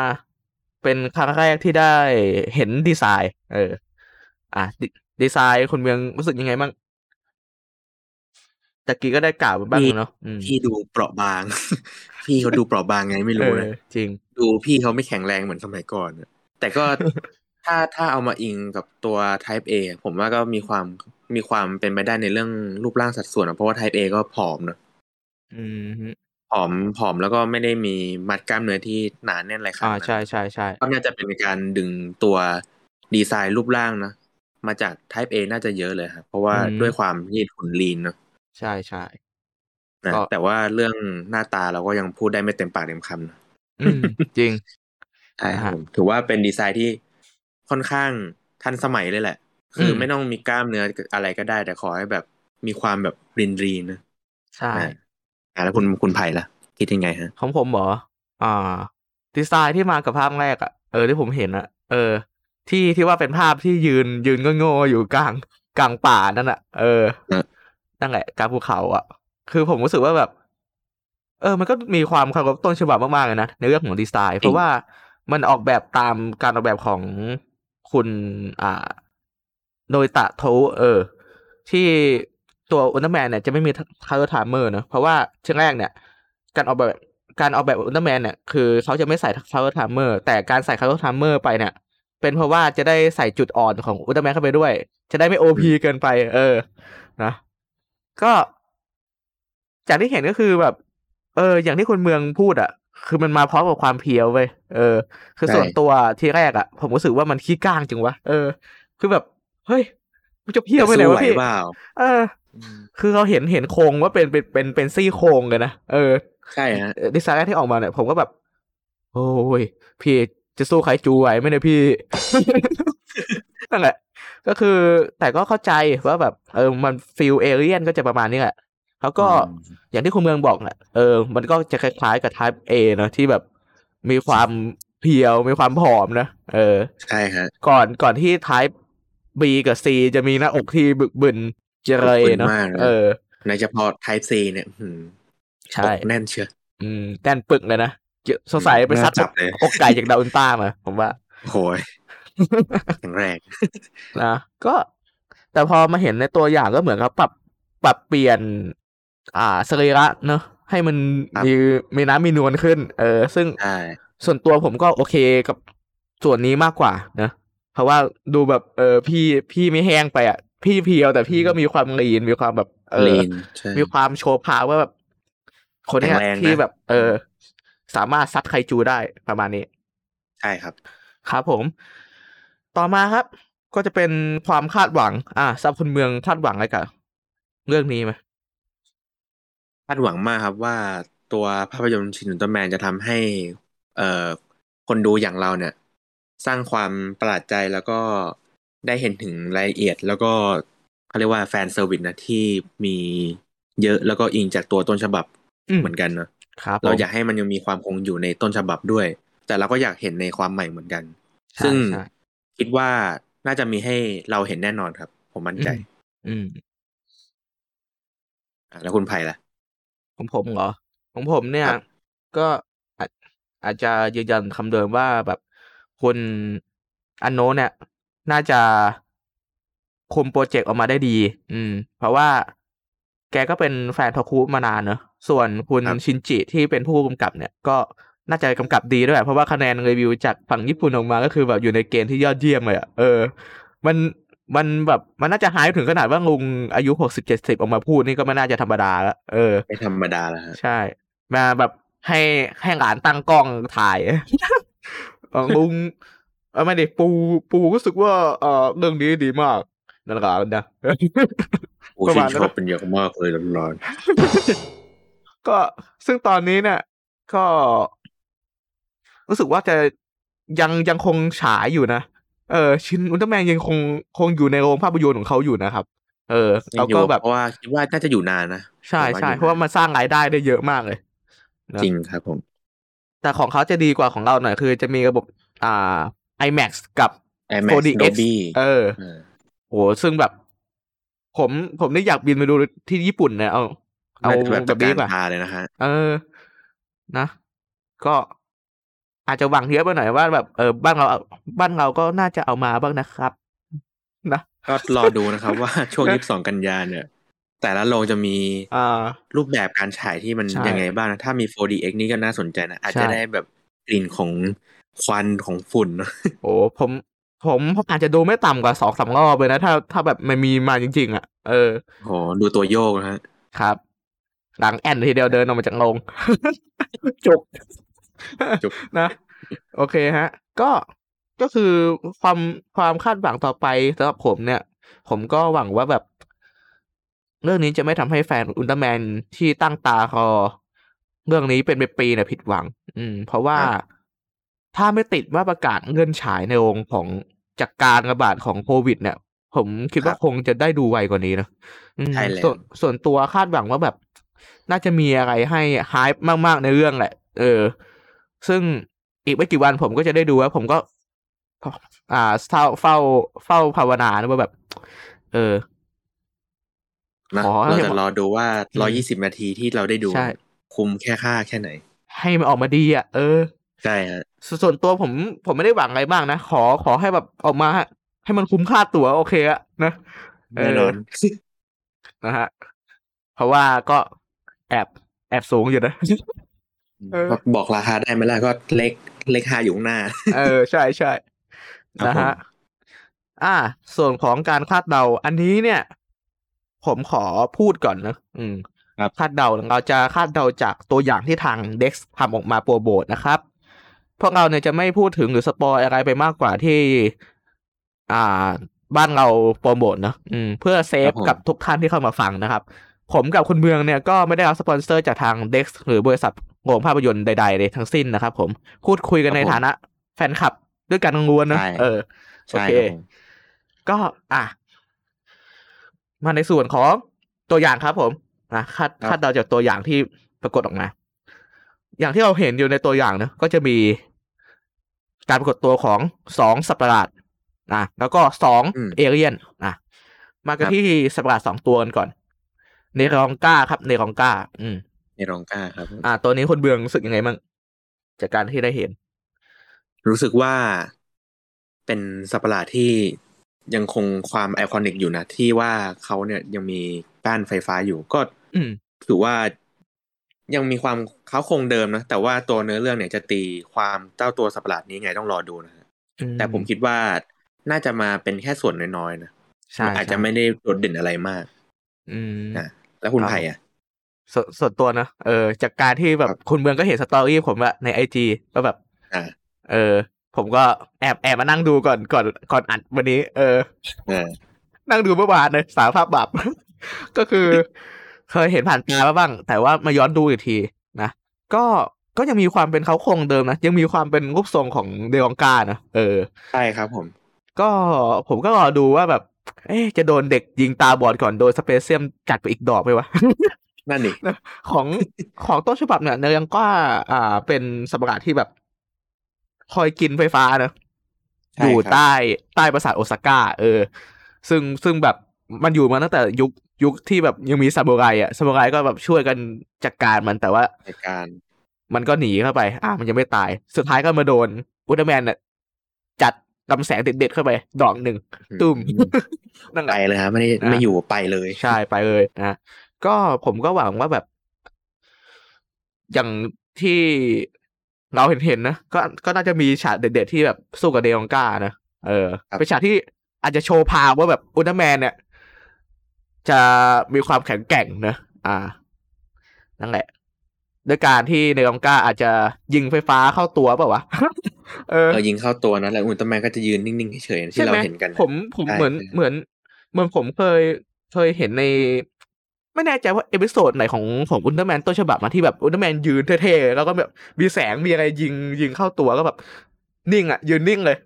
เป็นครั้งแรกที่ได้เห็นดีไซน์ เออ อะดดีไซน์คุณเมืองรู้สึกยังไงบ้างตะกี้ก็ได้กล่าวไปบ้างเนาะอืมพี่ดูเปราะบาง พี่เขาดูเปราะบางไงไม่รู้เอนะอจริง ดูพี่เขาไม่แข็งแรงเหมือนสมัยก่อนอะแต่ก็ถ้าถ้าเอามาอิงกับตัว Type A ผมว่าก็มีความมีความเป็นไปได้ในเรื่องรูปร่างสัดส่วนอะเพราะว่า Type A ก็ผอมเนอะอืมฮึ ผอมผอมแล้วก็ไม่ได้มีมัดกล้ามเนื้อที่หนาแน่นอะไรขนาดอ่านั้นใช่ใช่ใช่ก็น่าจะเป็นการดึงตัวดีไซน์รูปร่างนะมาจาก Type A น่าจะเยอะเลยครับเพราะว่าด้วยความยืดหุ่นลีนเนอะใช่ใช่นะก็แต่ว่าเรื่องหน้าตาเราก็ยังพูดได้ไม่เต็มปากเต็มคำนะอืมจริงใช่ครับอ่าผมถือว่าเป็นดีไซน์ที่ค่อนข้างทันสมัยเลยแหละ คืออมไม่ต้องมีกล้ามเนื้ออะไรก็ได้ แต่ขอให้แบบมีความแบบรินรีนๆนะใช่อ่าอ่า แล้วคุณคุณไผ่ล่ะ คิดยังไงฮะ ของผมเหรออ่า ดีไซน์ที่มากับภาพแรกอะเออที่ผมเห็นอะเออ ที่ที่ว่าเป็นภาพที่ยืนยืนโง่ๆอยู่กลางกลางป่านั่นอะเออเออนั่นแหละกลางภูเขาอะคือผมรู้สึกว่าแบบ เออ มันก็มีความเคารพต้นฉบับมากๆเลยนะในเรื่องของดีไซน์เพราะว่ามันออกแบบตามการออกแบบของคุณ อ่า โดยตะโทเออ ที่ ตัวอุลตร้าแมนเนี่ยจะไม่มี color timer เนอะเพราะว่าเช่นแรกเนี่ย การออกแบบการออกแบบอุลตร้าแมนเนี่ยคือเขาจะไม่ใส่ color timer แต่การใส่ color timer ไปเนี่ย เป็นเพราะว่าจะได้ใส่จุดอ่อนของอุลตร้าแมนเข้าไปด้วย จะได้ไม่ OP เกินไป เออ นะ ก็ จากที่เห็นก็คือแบบ เออ อย่างที่คุณเมืองพูดอะ คือมันมาพร้อมกับความ pure เว้ยเออ คือใช่ส่วนตัวที่แรกอะ ผมรู้สึกว่ามันขี้ก้างจังวะเออ คือแบบเฮ้ยมันจะ pure ไปไหนสู้วะไหวพี่เปล่าเออ คือเขาเห็นเห็นโครงว่าเป็นเป็นเป็นเป็นซี่โครงเลยนะเออใช่ฮะดีไซน์แรกที่ออกมาเนี่ยผมก็แบบ โอ้ยพี่จะสู้ไคจูไหวไหมเนี่ยพี่นั่นแหละก็คือ แต่ก็เข้าใจว่าแบบ เออ มัน feel เอเลียนก็จะประมาณนี้แหละเขาก็อืมอย่างที่คุณเมืองบอกแหละเออ มันก็จะคล้ายๆกับ Type A เนอะที่แบบมีความเพียวมีความผอมนะเออ ใช่ฮะ ก่อนก่อนที่ Type B กับ C จะมีหน้าอกที่บึกบึน เจเรบึกบึนเนาะมากนะเออในเฉพาะ Type C เนี่ยอื้อหือใช่อกแน่นเชียวอืมแน่นปึกเลยนะเกี่ยวสงสัยไปซัดน่าจับเลยอกไก่จากดาวอุลตร้ามา ผมว่าโอ้โหยแข็งแรงนะก็ แต่พอมาเห็นในตัวอย่างก็เหมือนเขาปรับปรับเปลี่ยน อ่าสรีระเนอะให้มันครับมีมีน้ำมีนวลขึ้น เออ ซึ่งใช่ส่วนตัวผมก็โอเคกับส่วนนี้มากกว่านะเพราะว่าดูแบบเออพี่พี่ไม่แห้งไปอะ พี่เพียวแต่พี่ก็มีความลีนมีความแบบเออลีนใช่มีความโชว์พาวว่าแบบคนเนี้ยแข็งแรงนะที่แบบ เออ สามารถซัดไคจูได้ประมาณนี้ ใช่ครับ ครับผม ต่อมาครับ ก็จะเป็นความคาดหวัง อ่าซับคนเมืองคาดหวังอะไรกับเรื่องนี้ไหมคาดหวังมากครับว่าตัวภาพยนตร์ชินอุลตร้าแมนจะทำให้ เอ่อคนดูอย่างเราเนี่ย สร้างความประหลาดใจแล้วก็ ได้เห็นถึงรายละเอียด แล้วก็เขาเรียกว่าแฟนเซอร์วิสนะที่มีเยอะแล้วก็อิงจากตัวต้นฉบับอืมเหมือนกันเนอะครับเราผมอยากให้มันยังมีความคงอยู่ในต้นฉบับด้วย แต่เราก็อยากเห็นในความใหม่เหมือนกันใช่ซึ่งใช่คิดว่าน่าจะมีให้เราเห็นแน่นอนครับ ผมมั่นใจ อืมอะแล้วคุณไผ่ล่ะของผมเหรอของผมเนี่ยครับก็อาจอาจจะยืนยันคำเดิมว่าแบบคุณอันโนเนี่ย น่าจะคุมโปรเจกต์ออกมาได้ดี อืม เพราะว่าแกก็เป็นแฟนทอคุมานานเนอะส่วนคุณครับชินจิที่เป็นผู้กำกับเนี่ย ก็น่าจะกำกับดีด้วย เพราะว่าคะแนนรีวิวจากฝั่งญี่ปุ่นออกมาก็คือแบบอยู่ในเกณฑ์ที่ยอดเยี่ยมเลยอะเออ มันมันแบบมันน่าจะหายถึงขนาดว่าลุงอายุหกสิบเจ็ดสิบออกมาพูดนี่ก็ไม่น่าจะธรรมดาละเออไม่ธรรมดาแล้วฮะใช่ มาแบบให้ให้หลานตั้งกล้องถ่ายเออลุง เออไม่ดิปูปูรู้สึกว่าเออเรื่องนี้ดีมากนั่นแหละนะโอ้ประชื่มาณนนั้ชนอบเป็นเยอะมากเลยร้อนก็ซึ่งตอนนี้เนี่ย ก็ รู้สึกว่าจะยังยังคงฉายอยู่นะเออ ชินอุลตร้าแมนยังคงคงอยู่ในโรงภาพยนตร์ของเขาอยู่นะครับ เออๆแล้วก็แบบเพราะว่าคิดว่าน่าจะอยู่นานนะใช่ผมใช่อยู่เพราะว่ามันสร้างรายได้ได้เยอะมากเลยนะจริงครับผม แต่ของเขาจะดีกว่าของเราหน่อยคือ จะมีระบบ อ่า IMAX กับ IMAX4DX Dolby เออเออโหซึ่งแบบ ผมผมนี่อยากบินไปดูที่ญี่ปุ่นเนี่ยเอาเอาน่าจะแบบแบตะบกานี้รดีกว่าตาเลยนะฮะเออ นะ ก็อาจจะหวังเยอะไปหน่อยว่าแบบเออบ้านเราบ้านเราก็น่าจะเอามาบ้างนะครับ นะก็รอดูนะครับ ว่าช่วง22กันยาเนี่ย แต่ละโรงจะมีอ่ารูปแบบการฉายที่มันใช่ยังไงบ้างนะถ้ามี 4DX นี่ก็น่าสนใจนะ อาจใช่จะได้แบบกลิ่นของ ควันของฝุ่นเนอะโอ้ผมผมผมอาจจะดูไม่ต่ำกว่าสองสามรอบเลยนะ ถ้าถ้าแบบมันมีมาจริง ๆ อะ เออโหดูตัวโยกนะฮะ ครับ หลังแอนทีเดียวเดินออกมาจากโรงจุกจุกนะ โอเคฮะ ก็ก็คือความความคาดหวังต่อไปสำหรับผมเนี่ย ผมก็หวังว่าแบบ เรื่องนี้จะไม่ทำให้แฟนอุลตร้าแมนที่ตั้งตารอเรื่องนี้เป็นปีๆเนี่ยผิดหวัง อืม เพราะว่าครับ ถ้าไม่ติดว่าประกาศเงื่อนฉายในโรงของจากการระบาดของโควิด เนี่ย ผมคิดว่าคงจะได้ดูไวกว่านี้นะอืมใช่แล้วส่วนส่วนตัวคาดหวังว่าแบบ น่าจะมีอะไรให้ฮายมาก ๆ ในเรื่องแหละ เออ ซึ่งอีกไม่กี่วันผมก็จะได้ดูแล้วผมก็ อ่าเฝ้าเฝ้าเฝ้าภาวนานะว่าแบบ เออนะขอให้เราจะรอดูว่าอืม120นาทีที่เราได้ดูใช่คุ้มแค่ค่าแค่ไหน ให้มันออกมาดีอะ เออ ใช่ฮะสส่วนตัวผมผมไม่ได้หวังอะไรมากนะ ขอขอให้แบบออกมา ให้มันคุ้มค่าตั๋วโอเคอะนะเออแน่นอนนะฮะเพราะว่าก็แอบแอบสูงอยู่นะเออก็บอกราคาได้ไหมล่ะก็เลขเลขห้าอยู่ข้างหน้า เออใช่ใช่ครับนะฮะผมอ่า ส่วนของการคาดเดา อันนี้เนี่ย ผมขอพูดก่อนนะอืมครับคาดเดาเราจะคาดเดาจากตัวอย่างที่ทาง Dex ทำออกมาโปรโบทนะครับ พวกเราเนี่ยจะไม่พูดถึงหรือสปอยอะไรไปมากกว่าที่ อ่า บ้านเราโปรโมทเนอะอืม เพื่อ safe ครับผมกับทุกท่านที่เข้ามาฟังนะครับ ผมกับคุณเมืองเนี่ยก็ไม่ได้รับสปอนเซอร์จากทาง Dex หรือบริษัทโรงภาพยนตร์ใดๆเลยทั้งสิ้นนะครับผมพูดคุยกันในฐานะ แฟนคลับด้วยกันล้วนๆนะใช่เออโอใช่เคครับผมก็อะ มาในส่วนของตัวอย่างครับผมอะคาดคาดเดาจากตัวอย่างที่ปรากฏออกมา อย่างที่เราเห็นอยู่ในตัวอย่างนะก็จะมีการปรากฏตัวของสองสัตว์ประหลาดอะแล้วก็สองอืมเอเลียนอะมากันครับที่สัตว์ประหลาดสองตัวกันก่อน เนรองก้าครับ เนรองก้า อืมในรองกล้าครับ อะตัวนี้คนเบืองรู้สึกยังไงบ้างจากการที่ได้เห็น รู้สึกว่าเป็นสัตว์ประหลาดที่ยังคงความไอคอนิกอยู่นะ ที่ว่าเขาเนี่ยยังมีก้านไฟฟ้าอยู่ก็อืมถือว่ายังมีความ เขาคงเดิมนะ แต่ว่าตัวเนื้อเรื่องเนี่ยจะตีความเจ้าตัวสัตว์ประหลาดนี้ไงต้องรอดูนะฮะแต่ผมคิดว่าน่าจะมาเป็นแค่ส่วนน้อยๆนะใช่อาจจะใช่ไม่ได้โดดเด่นอะไรมาก อืมนะแล้วคุณครับไผ่อะสวนส่วนตัวนะเออ จากการที่แบบครับคุณเมืองก็เห็นสตอรี่ผมอะในไอจีก็แบบอ่าเออ ผมก็แอบแอบมานั่งดูก่อนก่อนก่อนอัดวันนี้ เออเออนั่งดูเมื่อวานเลยสารภาพบาปก็คือ เคยเห็นผ่านตามาบ้าง แต่ว่ามาย้อนดูอีกทีนะ ก็ก็ยังมีความเป็นเขาโครงเดิมนะ ยังมีความเป็นรูปทรงของเดลองกานะเออใช่ครับผม ก็ผมก็รอดูว่าแบบ เอ๊ะจะโดนเด็กยิงตาบอดก่อนโดนสเปเซียมจัดไปอีกดอกไหมวะนั่นดิของของต้นฉบับเนี่ยเนยยังก็อ่าเป็นสัตว์ประหลาดที่แบบ คอยกินไฟฟ้านะใช่อยู่ครับใต้ใต้ปราสาทโอซาก้าเออ ซึ่งซึ่งแบบมันอยู่มาตั้งแต่ยุคยุคที่แบบยังมีซามูไรอะซามูไรก็แบบช่วยกันจัดการมันแต่ว่าในการ มันก็หนีเข้าไป อ่ามันยังไม่ตาย สุดท้ายก็มาโดนอุลตร้าแมนเนี่ยจัดลำแสงเด็ดๆเข้าไป ดอกหนึ่งตุ้มนั่นแหไปละเลยครับไม่ได้อะไม่อยู่ไปเลย ใช่ไปเลยนะก็ผมก็หวังว่าแบบ อย่างที่เราเห็นเห็นๆนะก็ก็น่าจะมีฉากเด็ดๆที่แบบสู้กับเนรองก้านะเออครับเป็นฉากที่อาจจะโชว์ power ว่าแบบอุลตร้าแมนเนี่ยจะมีความแข็งแกร่งนะ อ่า นั่นแหละ ด้วยการที่เนรองก้าอาจจะยิงไฟฟ้าเข้าตัวเปล่าวะเออเออยิงเข้าตัวนะแล้วอุลตร้าแมนก็จะยืนนิ่งๆเฉยๆที่ใช่เราไหมเห็นกันนะผมผมใช่เหมือนใช่เหมือนเหมือนผมเคยเคยเห็นในไม่แน่ใจว่า episode ไหนของของอุลตร้าแมนต้นฉบับมาที่แบบอุลตร้าแมนยืนเท่ๆแล้วก็แบบมีแสงมีอะไรยิงยิงเข้าตัวก็แบบนิ่งอะ ยืนนิ่งเลย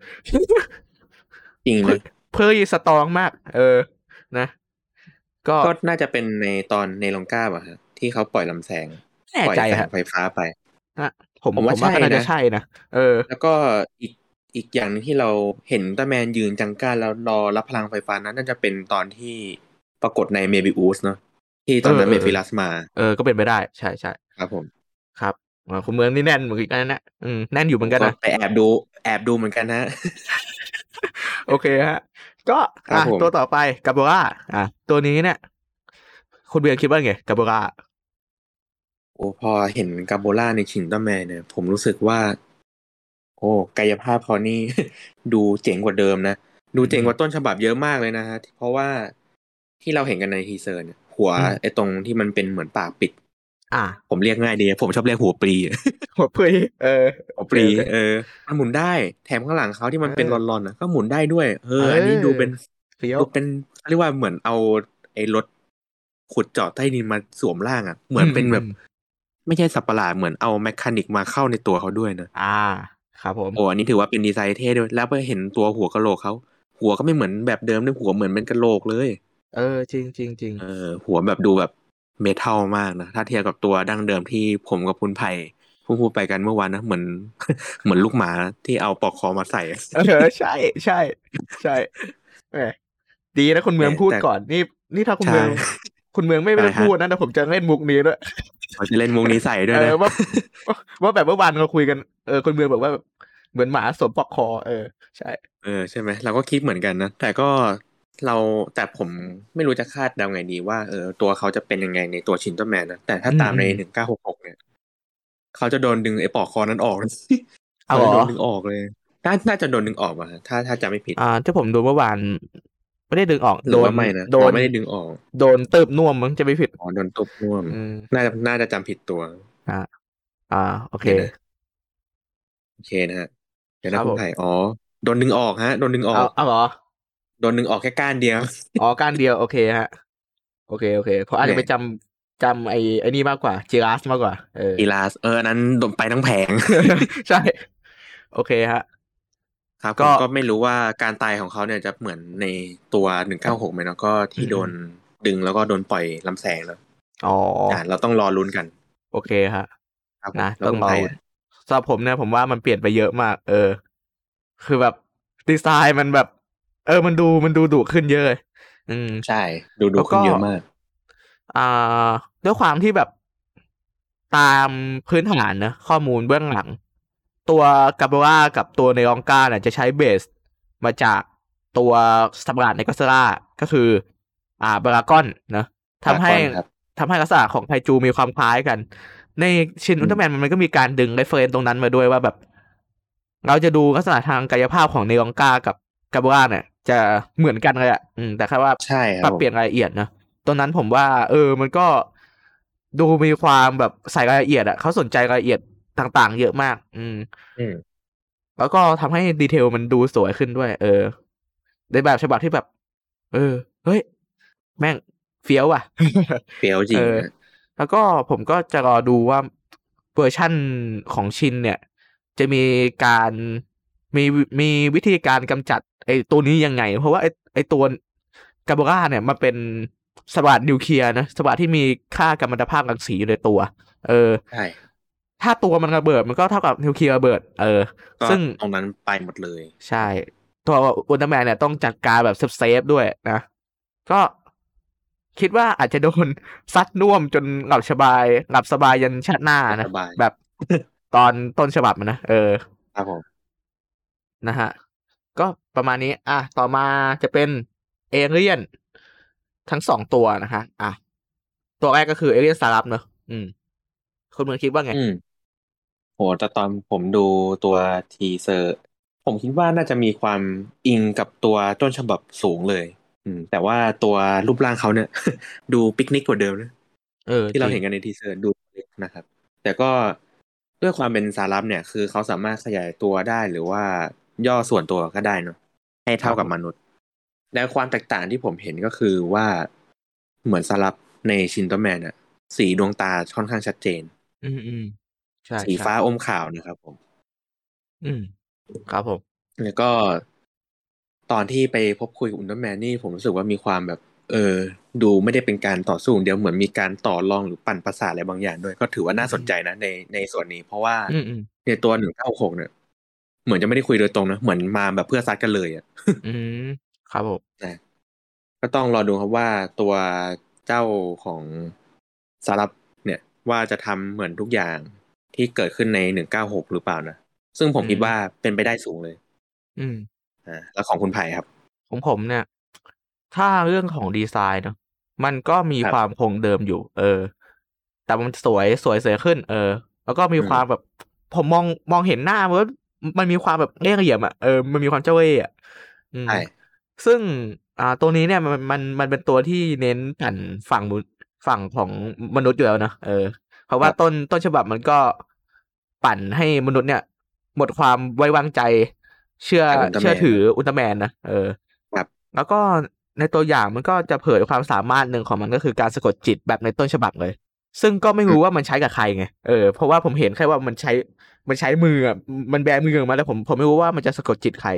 จริงนะเพื่อสตรองมาก เออ นะ ก็ก็น่าจะเป็นในตอนในลองก้าป่ะฮะที่เขาปล่อยลำแสง แน่ปล่อยใจแสงฮะไฟฟ้าไปผมผมว่าผมว่าใช่ก็น่าจะนะใช่นะเออ แล้วก็อีกอีกอย่างหนึงที่เราเห็นอุลตร้าแมนยืนจังก้าแล้วรอรับพลังไฟฟ้านั้นน่าจะเป็นตอนที่ปรากฏในเมบิอุสเนาะที่ตอนนั้นเอเมอเออฟิลัสมา เออก็เป็นไปได้ ใช่ใช่ครับผมครับอ่าคุณเมืองนี่แน่นเหมือนกันนะอืมแน่นอยู่เหมือนกันก็นะไปแอบดู แอบดูเหมือนกันนะ โอเคฮะ ก็ครับอะผมตัวต่อไปกาโบล่าอะ ตัวนี้เนี่ยคุณเบียร์คิดว่าไงกาโบรา โอ้พอเห็นกาโบล่าในชินอุลตร้าแมนเนี่ย ผมรู้สึกว่า โอ้กายภาพเขานี่ ดูเจ๋งกว่าเดิมนะ ดูเจ๋งกว่าต้นฉบับเยอะมากเลยนะฮะ เพราะว่าที่เราเห็นกันใน teaser เนี่ยหัวไอ้ตรงที่มันเป็นเหมือนปากปิด อ่า ผมเรียกง่ายดี ผมชอบเรียกหัวปลี หัวปลีเออหัวปลีเออมันหมุนได้แถมข้างหลังเขาที่มันเป็นเอรออนๆอะก็หมุนได้ด้วย เออเอออัอันนี้ดูเป็นเฟี้ยวดูเป็นเรียกว่าเหมือนเอาไอ้รถขุดเจาะใต้ดินมาสวมร่างอะ เหมือนเป็นแบบอืม ไม่ใช่สัตว์ประหลาดเหมือนเอา mechanic มาเข้าในตัวเขาด้วยนะอ่า ครับผมโอ้อันนี้ถือว่าเป็นดีไซน์เท่ด้วยแล้วไปเห็นตัวหัวกะโหลกเขาหัวก็ไม่เหมือนแบบเดิมด้วยหัวเหมือนเป็นกะโหลกเลย เออ จริงจริงจริงเออ หัวแบบดูแบบเมทัลมากนะถ้าเทียบกับตัวดั้งเดิมที่ผมกับคุณไผ่พูดพูดไปกันเมื่อวานนะเหมือน เหมือนลูกหมาที่เอาปลอกคอมาใส่เออใช่ใช่ใช่แหมดีนะคุณเมืองแต่พูดแต่ก่อนนี่ นี่ถ้าคุณใช่เมือง คุณเมืองไม่ได้ใช่ฮะพูดนะแต่ผมจะเล่นมุกนี้ด้วย เขาจะเล่นมุกนี้ใส่ด้วยเอนะอว่าว่าแบบเมื่อวานเราคุยกันเออคุณเมืองบอกว่าแบบเหมือนหมาสวมปลอกคอ เออ ใช่ เออใช่ไหมเราก็คิดเหมือนกันนะแต่ก็เราแต่ผมไม่รู้จะคาดเดาไงดีว่าเออตัวเขาจะเป็นยังไงในตัวชินตัมแมนนะแต่ถ้าตามในอืมหนึ่งเก้าหกหกเนี่ยเขาจะโดนดึงไอ้ปลอกคอนั้นออกนะเอาเขาเหรจะอโดนดึงออกเลยน่าน่าจะโดนดึงออกอะถ้าถ้าจะไม่ผิดอ่าที่ผมดูเมื่อวาน ไม่ได้ดึงออกหรือว่าไม่นะโดอ๋นอไม่ได้ดึงออก โดนเติบน่วมมั้งจะไม่ผิดอ๋อโดนตบน่วมอืมน่าจะน่าจะจำผิดตัว อ่า อ่า โอเคเดี๋ยวนะโอเคนะฮะเดี๋ยวครันะบคุผณมไผ่อ๋อโดนดึงออกฮะโดนดึงออเอากเอาเหรอโดนดึงออกแค่ก้านเดียวอ๋อการเดียวโอเคฮะ โอเคโอเคเพราะอาจจะแหม่ไปจำจำไอ้ไอ้นี่มากกว่าจีราสมากกว่าเอออีลาสเอออันนั้นโดนไปทั้งแผง ใช่ โอเคฮะ ครับก็ผมก็ไม่รู้ว่าการตายของเขาเนี่ยจะเหมือนในตัวหนึ่งเก้าหกไหมเนาะก็ที่อืมโดนดึงแล้วก็โดนปล่อยลำแสงแล้วอ๋ออ่าเราต้องรอลุ้นกัน โอเคฮะครับผมนะแล้วต้องคุณรอไทยอะสำหรับผมเนี่ยผมว่ามันเปลี่ยนไปเยอะมาก เออ คือแบบดีไซน์มันแบบ เออ มันดูมันดูดุขึ้นเยอะเลยอืมใช่ ดูดูแล้วก็ขึ้นเยอะมาก อ่า ด้วยความที่แบบตามพื้นฐานนะข้อมูลเบื้องหลัง ตัวกาเบรากับตัวในองกาเนี่ยจะใช้เบสมาจากตัวสัตว์ประหลาดในกัสราก็คือ อ่าบารากอนนะทำให้ Baragon ครับทำให้ลักษณะของไคจูมีความคล้ายกัน ในชินอืมอุลตร้าแมนมันก็มีการดึงเรฟเฟรนตรงนั้นมาด้วยว่าแบบ เราจะดูลักษณะทางกายภาพของเนองกากับกาเบราเนี่ย จะเหมือนกันเลยอะอืมแต่แค่ว่าใช่คปรัรับบเปลี่ยนรายละเอียดนะตรงนั้นผมว่า เออมันก็ดูมีความแบบใส่รายละเอียดอะเขาสนใจรายละเอียด ต่างๆ เยอะมาก อืม อืม แล้วก็ทำให้ดีเทลมันดูสวยขึ้นด้วย เออ ในแบบฉบับที่แบบ เออ เฮ้ย แม่งเฟี้ยวอะเปรี้ยวจริงเออนะแล้วก็ผมก็จะรอดูว่าเวอร์ชั่นของชินเนี่ย จะมีการมีมีวิธีการกำจัด ไอ้ตัวนี้ยังไง เพราะว่าไอ้ไอ้ตัวกาโบราเนี่ยมันเป็นสวัสดนิวเคลียร์นะสวัสดที่มีค่ากัมมันตภาพรังสีอยู่ในตัว เออใช่ ถ้าตัวมันระเบิดมันก็เท่ากับนิวเคลียร์ระเบิด เออก็ซึ่งตรงนั้นไปหมดเลย ใช่ ตัวอุลตร้าแมนเนี่ยต้องจัดการแบบเซฟๆด้วยนะ ก็คิดว่าอาจจะโดนซัดน่วมจนหลับสบายหลับสบายยันชาติหน้านะสบายแบบตอนต้นฉบับมันนะ เออ ครับผม นะฮะ ก็ประมาณนี้ อะ ต่อมาจะเป็นเอเลียน ทั้งสองตัวนะฮะ อะ ตัวแรกก็คือเอเลียนซารับเนอะอืมคุณเมืองคิดว่าไงอืม โหแต่ตอนผมดูตัว teaser ผมคิดว่าน่าจะมีความอิงกับตัวต้นฉบับสูงเลย อืม แต่ว่าตัวรูปร่างเขาเนี่ย ดูปิกนิกกว่าเดิมนะเออที่เราเห็นกันใน teaser ดูเล็กนะครับ แต่ก็ด้วยความเป็นสารับเนี่ย คือเขาสามารถขยายตัวได้หรือว่าย่อส่วนตัวก็ได้เนอะให้เท่ากับมนุษย์ แล้วความแตกต่างที่ผมเห็นก็คือว่าเหมือนสารับในชินโตแมนอะสีดวงตาค่อนข้างชัดเจน อืมอืม ใช่สีใช่ฟ้าอมขาวนะครับผม อืม ครับผม แล้วก็ตอนที่ไปพบคุยกับอุลตร้าแมนนี่ผมรู้สึกว่ามีความแบบ เออ ดูไม่ได้เป็นการต่อสู้อย่างเดียวเหมือนมีการต่อรองหรือปั่นประสาทอะไรบางอย่างด้วย ก็ถือว่าน่าสนใจนะในในส่วนนี้ เพราะว่าอืมอืมในตัวหนึ่งเก้าหกเนี่ย เหมือนจะไม่ได้คุยโดยตรงนะเหมือนมาแบบเพื่อซัดกันเลยอะ อืมครับผมนะก็ต้องรอดูครับว่าตัวเจ้าของสารับเนี่ยว่าจะทำเหมือนทุกอย่าง ที่เกิดขึ้นในหนึ่งเก้าหกหรือเปล่านะซึ่งผมคิดว่าเป็นไปได้สูงเลย อืมอ่าแล้วของคุณไผ่ครับ ของผมเนี่ย ถ้าเรื่องของดีไซน์เนอะมันก็มีครับความคงเดิมอยู่ เออ แต่มันสวยสวยเสียขึ้น เออ แล้วก็มีอืมความแบบ ผมมองมองเห็นหน้ามันว่ามันมีความแบบเรียกเหลี่ยมอะเออมันมีความเจ้าเล่ห์อะอืมใช่ซึ่งอ่าตัวนี้เนี่ยมันมันมันเป็นตัวที่เน้นปั่นฝั่งมนุษย์ฝั่งของมนุษย์อยู่แล้วนะเออเพราะว่าต้นต้นฉบับมันก็ ปั่นให้มนุษย์เนี่ย หมดความไว้วางใจ เชื่อกับอุลตร้าแมนเชื่อถืออุลตร้าแมนนะเออครับแล้วก็ในตัวอย่างมันก็จะเผยความสามารถหนึ่งของมันก็คือการสะกดจิตแบบในต้นฉบับเลย ซึ่งก็ไม่รู้ว่ามันใช้กับใครไงเออเพราะว่าผมเห็นแค่ว่ามันใช้มันใช้มืออะมันแบมือออกมาแล้วผมผมไม่รู้ว่ามันจะสะกดจิตใคร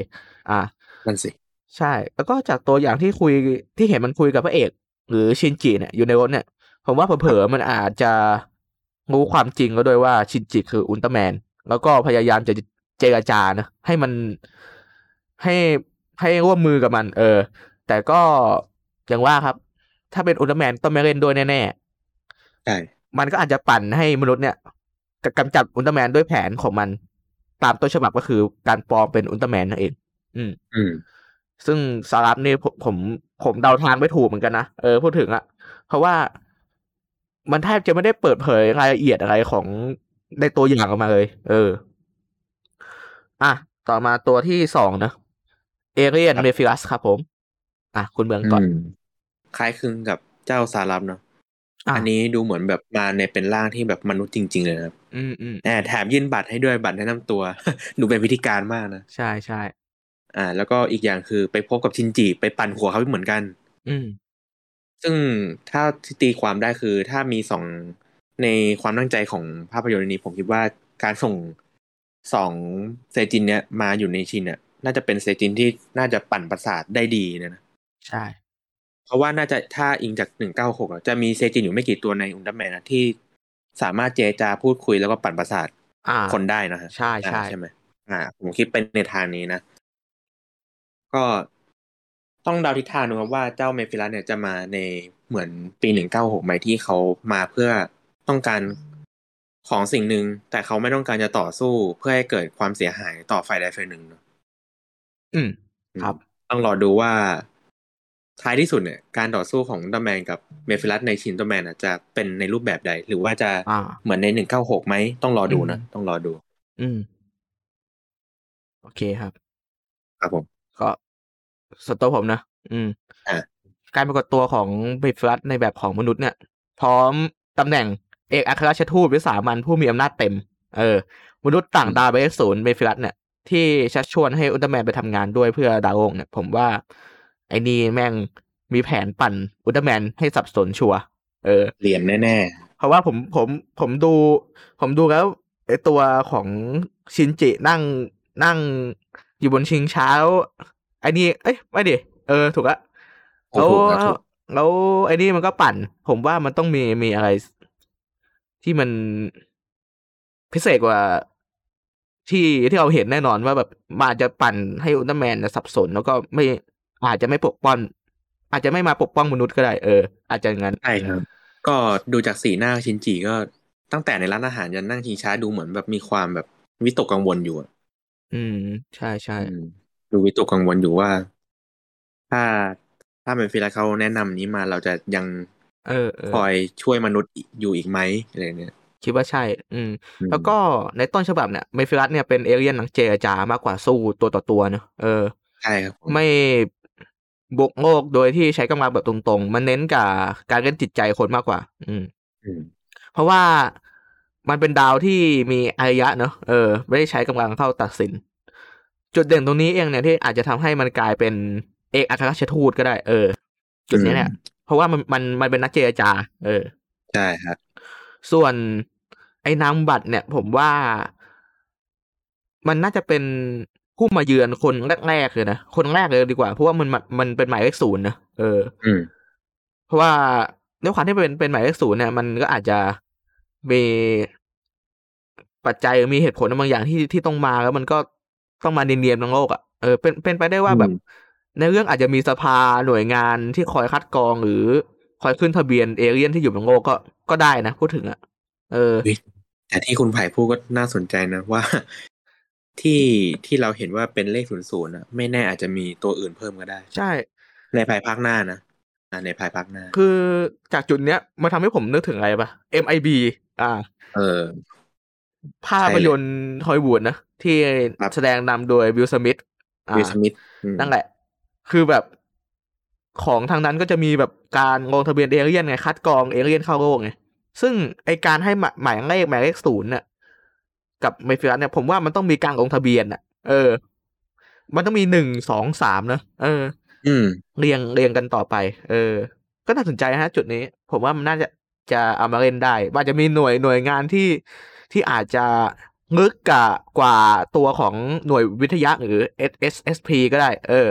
อ่านั่นสิใช่ แล้วก็จากตัวอย่างที่คุยที่เห็นมันคุยกับพระเอก หรือชินจิเนี่ยอยู่ในรถเนี่ย ผมว่าเผลอๆมันอาจจะ รู้ความจริงก็ด้วยว่าชินจิคืออุลตร้าแมน แล้วก็พยายามจะเจรจานะให้มันให้ให้ร่วมมือกับมัน เออ แต่ก็อย่างว่าครับ ถ้าเป็นอุลตร้าแมนต้องไม่เล่นด้วยแน่ใช่ๆมันก็อาจจะปั่นให้มนุษย์เนี่ยกำจัดอุลตร้าแมนด้วยแผนของมัน ตามต้นฉบับก็คือการปลอมเป็นอุลตร้าแมนนั่นเอง อืม อืม ซึ่งสารับนี่ผมผมผมเดาทางไม่ถูกเหมือนกันนะ เออพูดถึงอะเพราะว่า มันแทบจะไม่ได้เปิดเผยรายละเอียดอะไรของในตัวอย่างออกมาเลย เออ อะ ต่อมาตัวที่สองนะเอเรียนครับเมฟิลัสครับผม อะ คุณเมืองก่อนอืมคล้ายคลึงกับเจ้าสารับเนาะอะอันนี้ดูเหมือนแบบมาในเป็นร่างที่แบบมนุษย์จริง ๆ เลยนะครับ อืมอืมแอบแถมยื่นบัตรให้ด้วยบัตรแนะนำตัว ดูเป็นพิธีการมากนะ ใช่ใช่ อ่า แล้วก็อีกอย่างคือไปพบกับชินจิไปปั่นหัวเขาเหมือนกัน อืม ซึ่งถ้าที่ตีความได้คือถ้ามีสองในความตั้งใจของภาพยนตร์เรื่องนี้ผมคิดว่าการส่งสองเซจินเนี้ยมาอยู่ในชินเนี่ยน่าจะเป็นเซจินที่น่าจะปั่นประสาทได้ดีนะนะ ใช่ เพราะว่าน่าจะถ้าอิงจากหนึ่งเก้าหกจะมีเซจินอยู่ไม่กี่ตัวในอุลตร้าแมนนะที่สามารถเจรจาพูดคุยแล้วก็ปั่นประสาทอ่าคนได้นะฮะใช่ใช่อ่าใช่ไหมอ่า ผมคิดเป็นในทางนี้นะ ก็ ต้องเดาทิศทางดูครับว่าเจ้าเมฟิลัสเนี่ยจะมาในเหมือนปีหนึ่งเก้าหกไหมที่เขามาเพื่อต้องการของสิ่งหนึ่งแต่เขาไม่ต้องการจะต่อสู้เพื่อให้เกิดความเสียหายต่อฝ่ายใดฝ่ายหนึ่งเนอะอืม ครับ ต้องรอดูว่าท้ายที่สุดเนี่ยการต่อสู้ของอุลตร้าแมนกับเมฟิลัสในชินอุลตร้าแมนอะจะเป็นในรูปแบบใด หรือว่าจะอ่าเหมือนในหนึ่งเก้าหกไหมต้องรอดูนะอืมต้องรอดู อืม โอเคครับ ครับผม ก็ ส่วนตัวผมนะอืมอะการปรากฏตัวของเบฟลัสในแบบของมนุษย์เนี่ย พร้อมตำแหน่งเอกอัครราชทูตวิสามันผู้มีอำนาจเต็ม เออ มนุษย์ต่างดาวเบสศูนย์เบฟลัสเนี่ย ที่ชักชวนให้อุลตร้าแมนไปทำงานด้วยเพื่อดาวองค์เนี่ย ผมว่า ไอ้นี่แม่งมีแผนปั่นอุลตร้าแมนให้สับสนชัวร์เออเหลี่ยมแน่เพราะว่าผมผมผมดู ผมดูแล้วไอตัวของชินจินั่งนั่งอยู่บนชิงช้าแล้ว ไอ้นี่เอ้ยไม่ดิเออถูกละๆถูแล้วกครับถูกแล้วไอ้นี่มันก็ปั่น ผมว่ามันต้องมีมีอะไร ที่มันพิเศษกว่า ที่ที่เราเห็นแน่นอนว่าแบบมันอาจจะปั่นให้อุลตร้าแมนน่ะสับสน แล้วก็ไม่อาจจะไม่ปกป้องอาจจะไม่มาปกป้องมนุษย์ก็ได้เอออาจจะอย่างนั้นใช่ครับก็ดูจากสีหน้าชินจิก็ตั้งแต่ในร้านอาหารยันนั่งชิงช้าดูเหมือนแบบมีความแบบวิตกกังวลอยู่อะอืม ใช่ใช่อืม ดูวิตกกังวลอยู่ว่า ถ้าถ้าเป็นฟิลาเขาแนะนำนี้มาเราจะยังเออเออคอยช่วยมนุษย์อยู่อีกไหมอะไรเนี่ยคิดว่าใช่ อืมอืมแล้วก็ในต้นฉบับเนี่ยเมฟิรัสเนี่ยเป็นเอเลียนนักเจรจามากกว่าสู้ตัวต่อตัวเนอะเออ ใช่ครับผมไม่บุกโลกโดยที่ใช้กำลังแบบตรงๆ มันเน้นกับการเล่นจิตใจคนมากกว่าอืมอืม เพราะว่ามันเป็นดาวที่มีอารยะเนอะเออ ไม่ได้ใช้กำลังเข้าตัดสิน จุดเด่นตรงนี้เองเนี่ยที่อาจจะทำให้มันกลายเป็นเอกอัครราชทูตก็ได้ เออ จุดนี้เนี่ยเพราะว่ามันมันมันเป็นนักเจรจา เออใช่ครับส่วนไอ้นามบัตรเนี่ย ผมว่ามันน่าจะเป็นผู้มาเยือนคนแรกๆเลยนะคนแรกเลยดีกว่า เพราะว่ามันมันมันเป็นหมายเลขศูนย์นะเอออืมเพราะว่าด้วยความที่เป็นเป็นหมายเลขศูนย์เนี่ยมันก็อาจจะมีปัจจัยหรือมีเหตุผลบางอย่างที่ที่ต้องมาแล้วมันก็ ต้องมาเนียนๆทั้งโลกอะเออเป็นเป็นไปได้ว่าแบบอืมในเรื่องอาจจะมีสภาหน่วยงานที่คอยคัดกรองหรือคอยขึ้นทะเบียนเอเลียนที่อยู่บนโลกก็ก็ได้นะพูดถึงอะเออเฮ้ยแต่ที่คุณไผ่พูดก็น่าสนใจนะว่าที่ที่เราเห็นว่าเป็นเลขศูนย์ศูนย์อะไม่แน่อาจจะมีตัวอื่นเพิ่มก็ได้ ใช่ ในภายภาคหน้านะอ่าในภายภาคหน้า คือจากจุดเนี้ยมาทำให้ผมนึกถึงอะไรปะ MIB อ่า เออ ภาพยนตร์ฮอลลีวูดนะ ที่ครับแสดงนำโดยวิลสมิธอ่าวิลสมิธอืมนั่นแหละ คือแบบของทางนั้นก็จะมีแบบการลงทะเบียนเอเลี่ยนไง คัดกรองเอเลี่ยนเข้าโลกไง ซึ่งไอการให้หมายหมายเลขหมายเลขศูนย์น่ะ กับไมฟิลัสเนี่ยผมว่ามันต้องมีการลงทะเบียนน่ะ เออ มันต้องมีหนึ่งสองสามนะเออ อืม เรียงเรียงกันต่อไป เออ ก็น่าสนใจนะจุดนี้ ผมว่ามันน่าจะจะเอามาเล่นได้ว่าจะมีหน่วยหน่วยงานที่ ที่อาจจะลึกกว่ากว่าตัวของหน่วยวิทยาหรือ SSP ก็ได้ เออ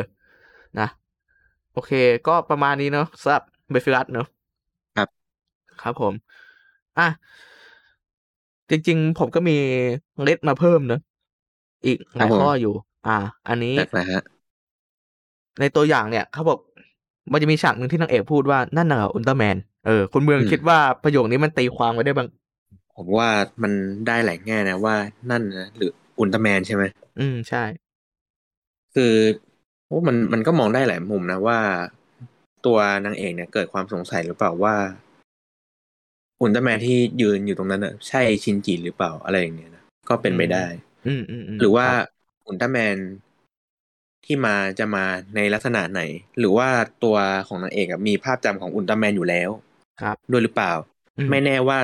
นะ โอเค ก็ประมาณนี้เนาะสำหรับเบฟิลัสเนาะครับ ครับผม อะ จริง ๆ ผมก็มีเล็ดมาเพิ่มเนอะอีกหลายข้ออยู่ อ่า อันนี้แปลกๆฮะในตัวอย่างเนี่ยเขาบอกมันจะมีฉากหนึ่งที่นางเอกพูดว่านั่นน่ะอุลตร้าแมน เออคุณเมืองอืมคิดว่าประโยคนี้มันตีความไว้ได้บ้าง ผมว่ามันได้หลายแง่นะว่านั่นนะหรืออุลตร้าแมนใช่ไหมอืมใช่ คือโอ้มันมันก็มองได้หลายมุมนะว่า ตัวนางเอกเนี่ยเกิดความสงสัยหรือเปล่าว่า อุลตร้าแมนที่ยืนอยู่ตรงนั้นน่ะใช่ชินจิหรือเปล่าอะไรอย่างเงี้ยนะก็เป็นไปได้ อืมอืมอืมหรือว่าครับอุลตร้าแมนที่มาจะมาในลักษณะไหน หรือว่าตัวของนางเอกอะมีภาพจำของอุลตร้าแมนอยู่แล้ว ครับด้วยหรือเปล่าอืไม่แน่ว่า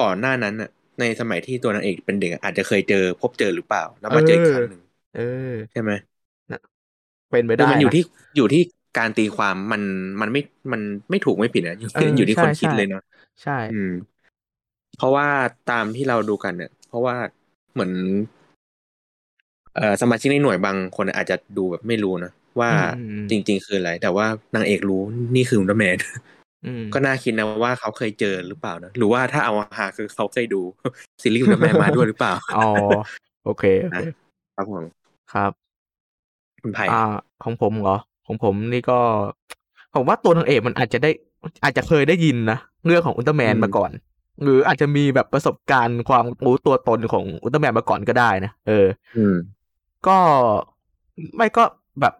ก่อนหน้านั้นน่ะในสมัยที่ตัวนางเอกเป็นเด็กอะอาจจะเคยเจอพบเจอหรือเปล่า แล้วมาเจออีกครั้งหนึ่งเออใช่ไหมเป็นไปคือได้มันอยู่นะที่อยู่ที่การตีความมันมันไม่มันไม่ถูกไม่ผิดนะอยู่เอออยู่ที่ใช่คนคิดใช่เลยเนาะใช่ อืม เพราะว่าตามที่เราดูกันเนี่ย เพราะว่าเหมือน เอ่อสมาชิกในหน่วยบางคนอาจจะดูแบบไม่รู้นะว่าอืมอืมจริง ๆ คืออะไร แต่ว่านางเอกรู้นี่คืออุลตร้าแมนอืม ก็น่าคิดนะว่าเขาเคยเจอหรือเปล่านะหรือว่าถ้าเอาหาคือเขาเคยดูซีรีส์อุลตร้าแมนมาด้วยหรือเปล่าอ๋อโอเคโอเคครับผมครับคุณไผ่อ่า ของผมเหรอ ของผมนี่ก็ ผมว่าตัวนางเอกมันอาจจะได้ อาจจะเคยได้ยินนะเรื่องของอุลตร้าแมนมาก่อน หรืออาจจะมีแบบประสบการณ์ความรู้ตัวตนของอุลตร้าแมนมาก่อนก็ได้นะเอออืมก็ไม่ก็แบบ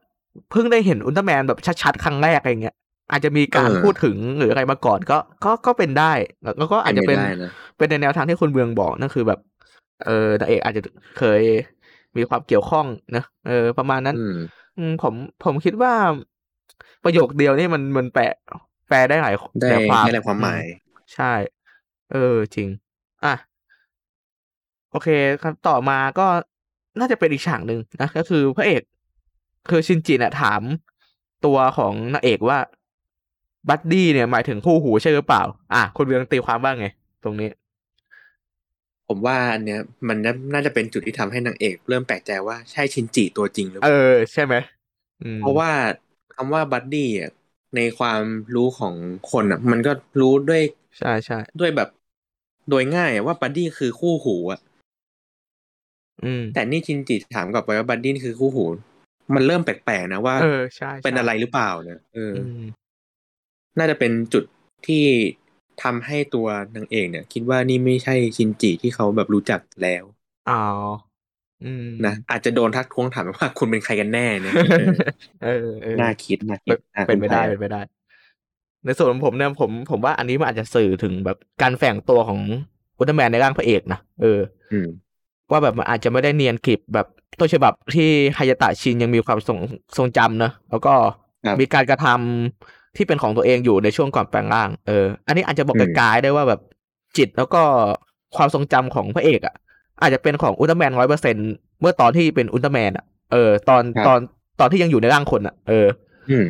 เพิ่งได้เห็นอุลตร้าแมนแบบชัดๆครั้งแรกอะไรเงี้ย อาจจะมีการเออพูดถึงหรืออะไรมาก่อนก็ก็ก็เป็นได้ แล้วก็อาจจะเป็นเป็นไปได้นะเป็นในแนวทางที่คุณเบืองบอกนั่นคือแบบ เออนางเอกอาจจะเคยมีความเกี่ยวข้องนะเออ ประมาณนั้น อืมอืมผมผมคิดว่า ประโยคเดียวนี่มันมันแปลแปลได้หลายได้หลายความได้หลายความหมายอืใช่ เออ จริง อะโอเคครับต่อมาก็น่าจะเป็นอีกฉากหนึ่งนะก็คือพระเอก คือชินจิเนี่ยถามตัวของนางเอกว่า บัดดี้เนี่ยหมายถึงคู่หูใช่หรือเปล่า อะคุณเรืองตีความว่าไง ตรงนี้ ผมว่าอันเนี้ย มันน่าน่าจะเป็นจุดที่ทำให้นางเอก เริ่มแปลกใจว่าใช่ชินจิตัวจริงหรือเปเอล่าเออใช่ไหมอืมเพราะว่าคำว่า buddy อะในความรู้ของคนอะ มันก็รู้ด้วยใช่ใช่ด้วยแบบ โดยง่ายอะว่า buddy คือคู่หูอะอืมแต่นี่ชินจิถามกลับไปว่า buddy คือคู่หู มันเริ่มแปลกๆนะว่าเออใช่ใช่เป็นอะไรหรือเปล่าเนี่ยเออออืม น่าจะเป็นจุดที่ทำให้ตัวนางเอกเนี่ย คิดว่านี่ไม่ใช่ชินจิที่เขาแบบรู้จักแล้วอ๋ออืมนะอาจจะโดนทักท้วงถามว่าคุณเป็นใครกันแน่เนี่ยเออเออเออน่าคิดน่าคิเป็ดนอะเป็นไปได้คุณเป็นผ่ไปได้ ในส่วนของผมเนี่ยผมผมว่าอันนี้มันอาจจะสื่อถึงแบบการแฝงตัวของอุลตร้าแมนในร่างพระเอกนะเอออืมว่าแบบมันอาจจะไม่ได้เนียนกริบแบบต้นฉบับที่ฮายาตะชินยังมีความทรงทรงจำเนอะแล้วก็ครับมีการกระทำ ที่เป็นของตัวเองอยู่ในช่วงก่อนแปลงร่าง เออ อันนี้อาจจะบอกอืมกลายๆได้ว่าแบบจิตแล้วก็ความทรงจำของพระเอกอะ อาจจะเป็นของอุลตร้าแมนร้อยเปอร์เซ็นเมื่อตอนที่เป็นอุลตร้าแมนอะ เออ ตอนตอนตอนที่ยังอยู่ในร่างคนอะ เอออืม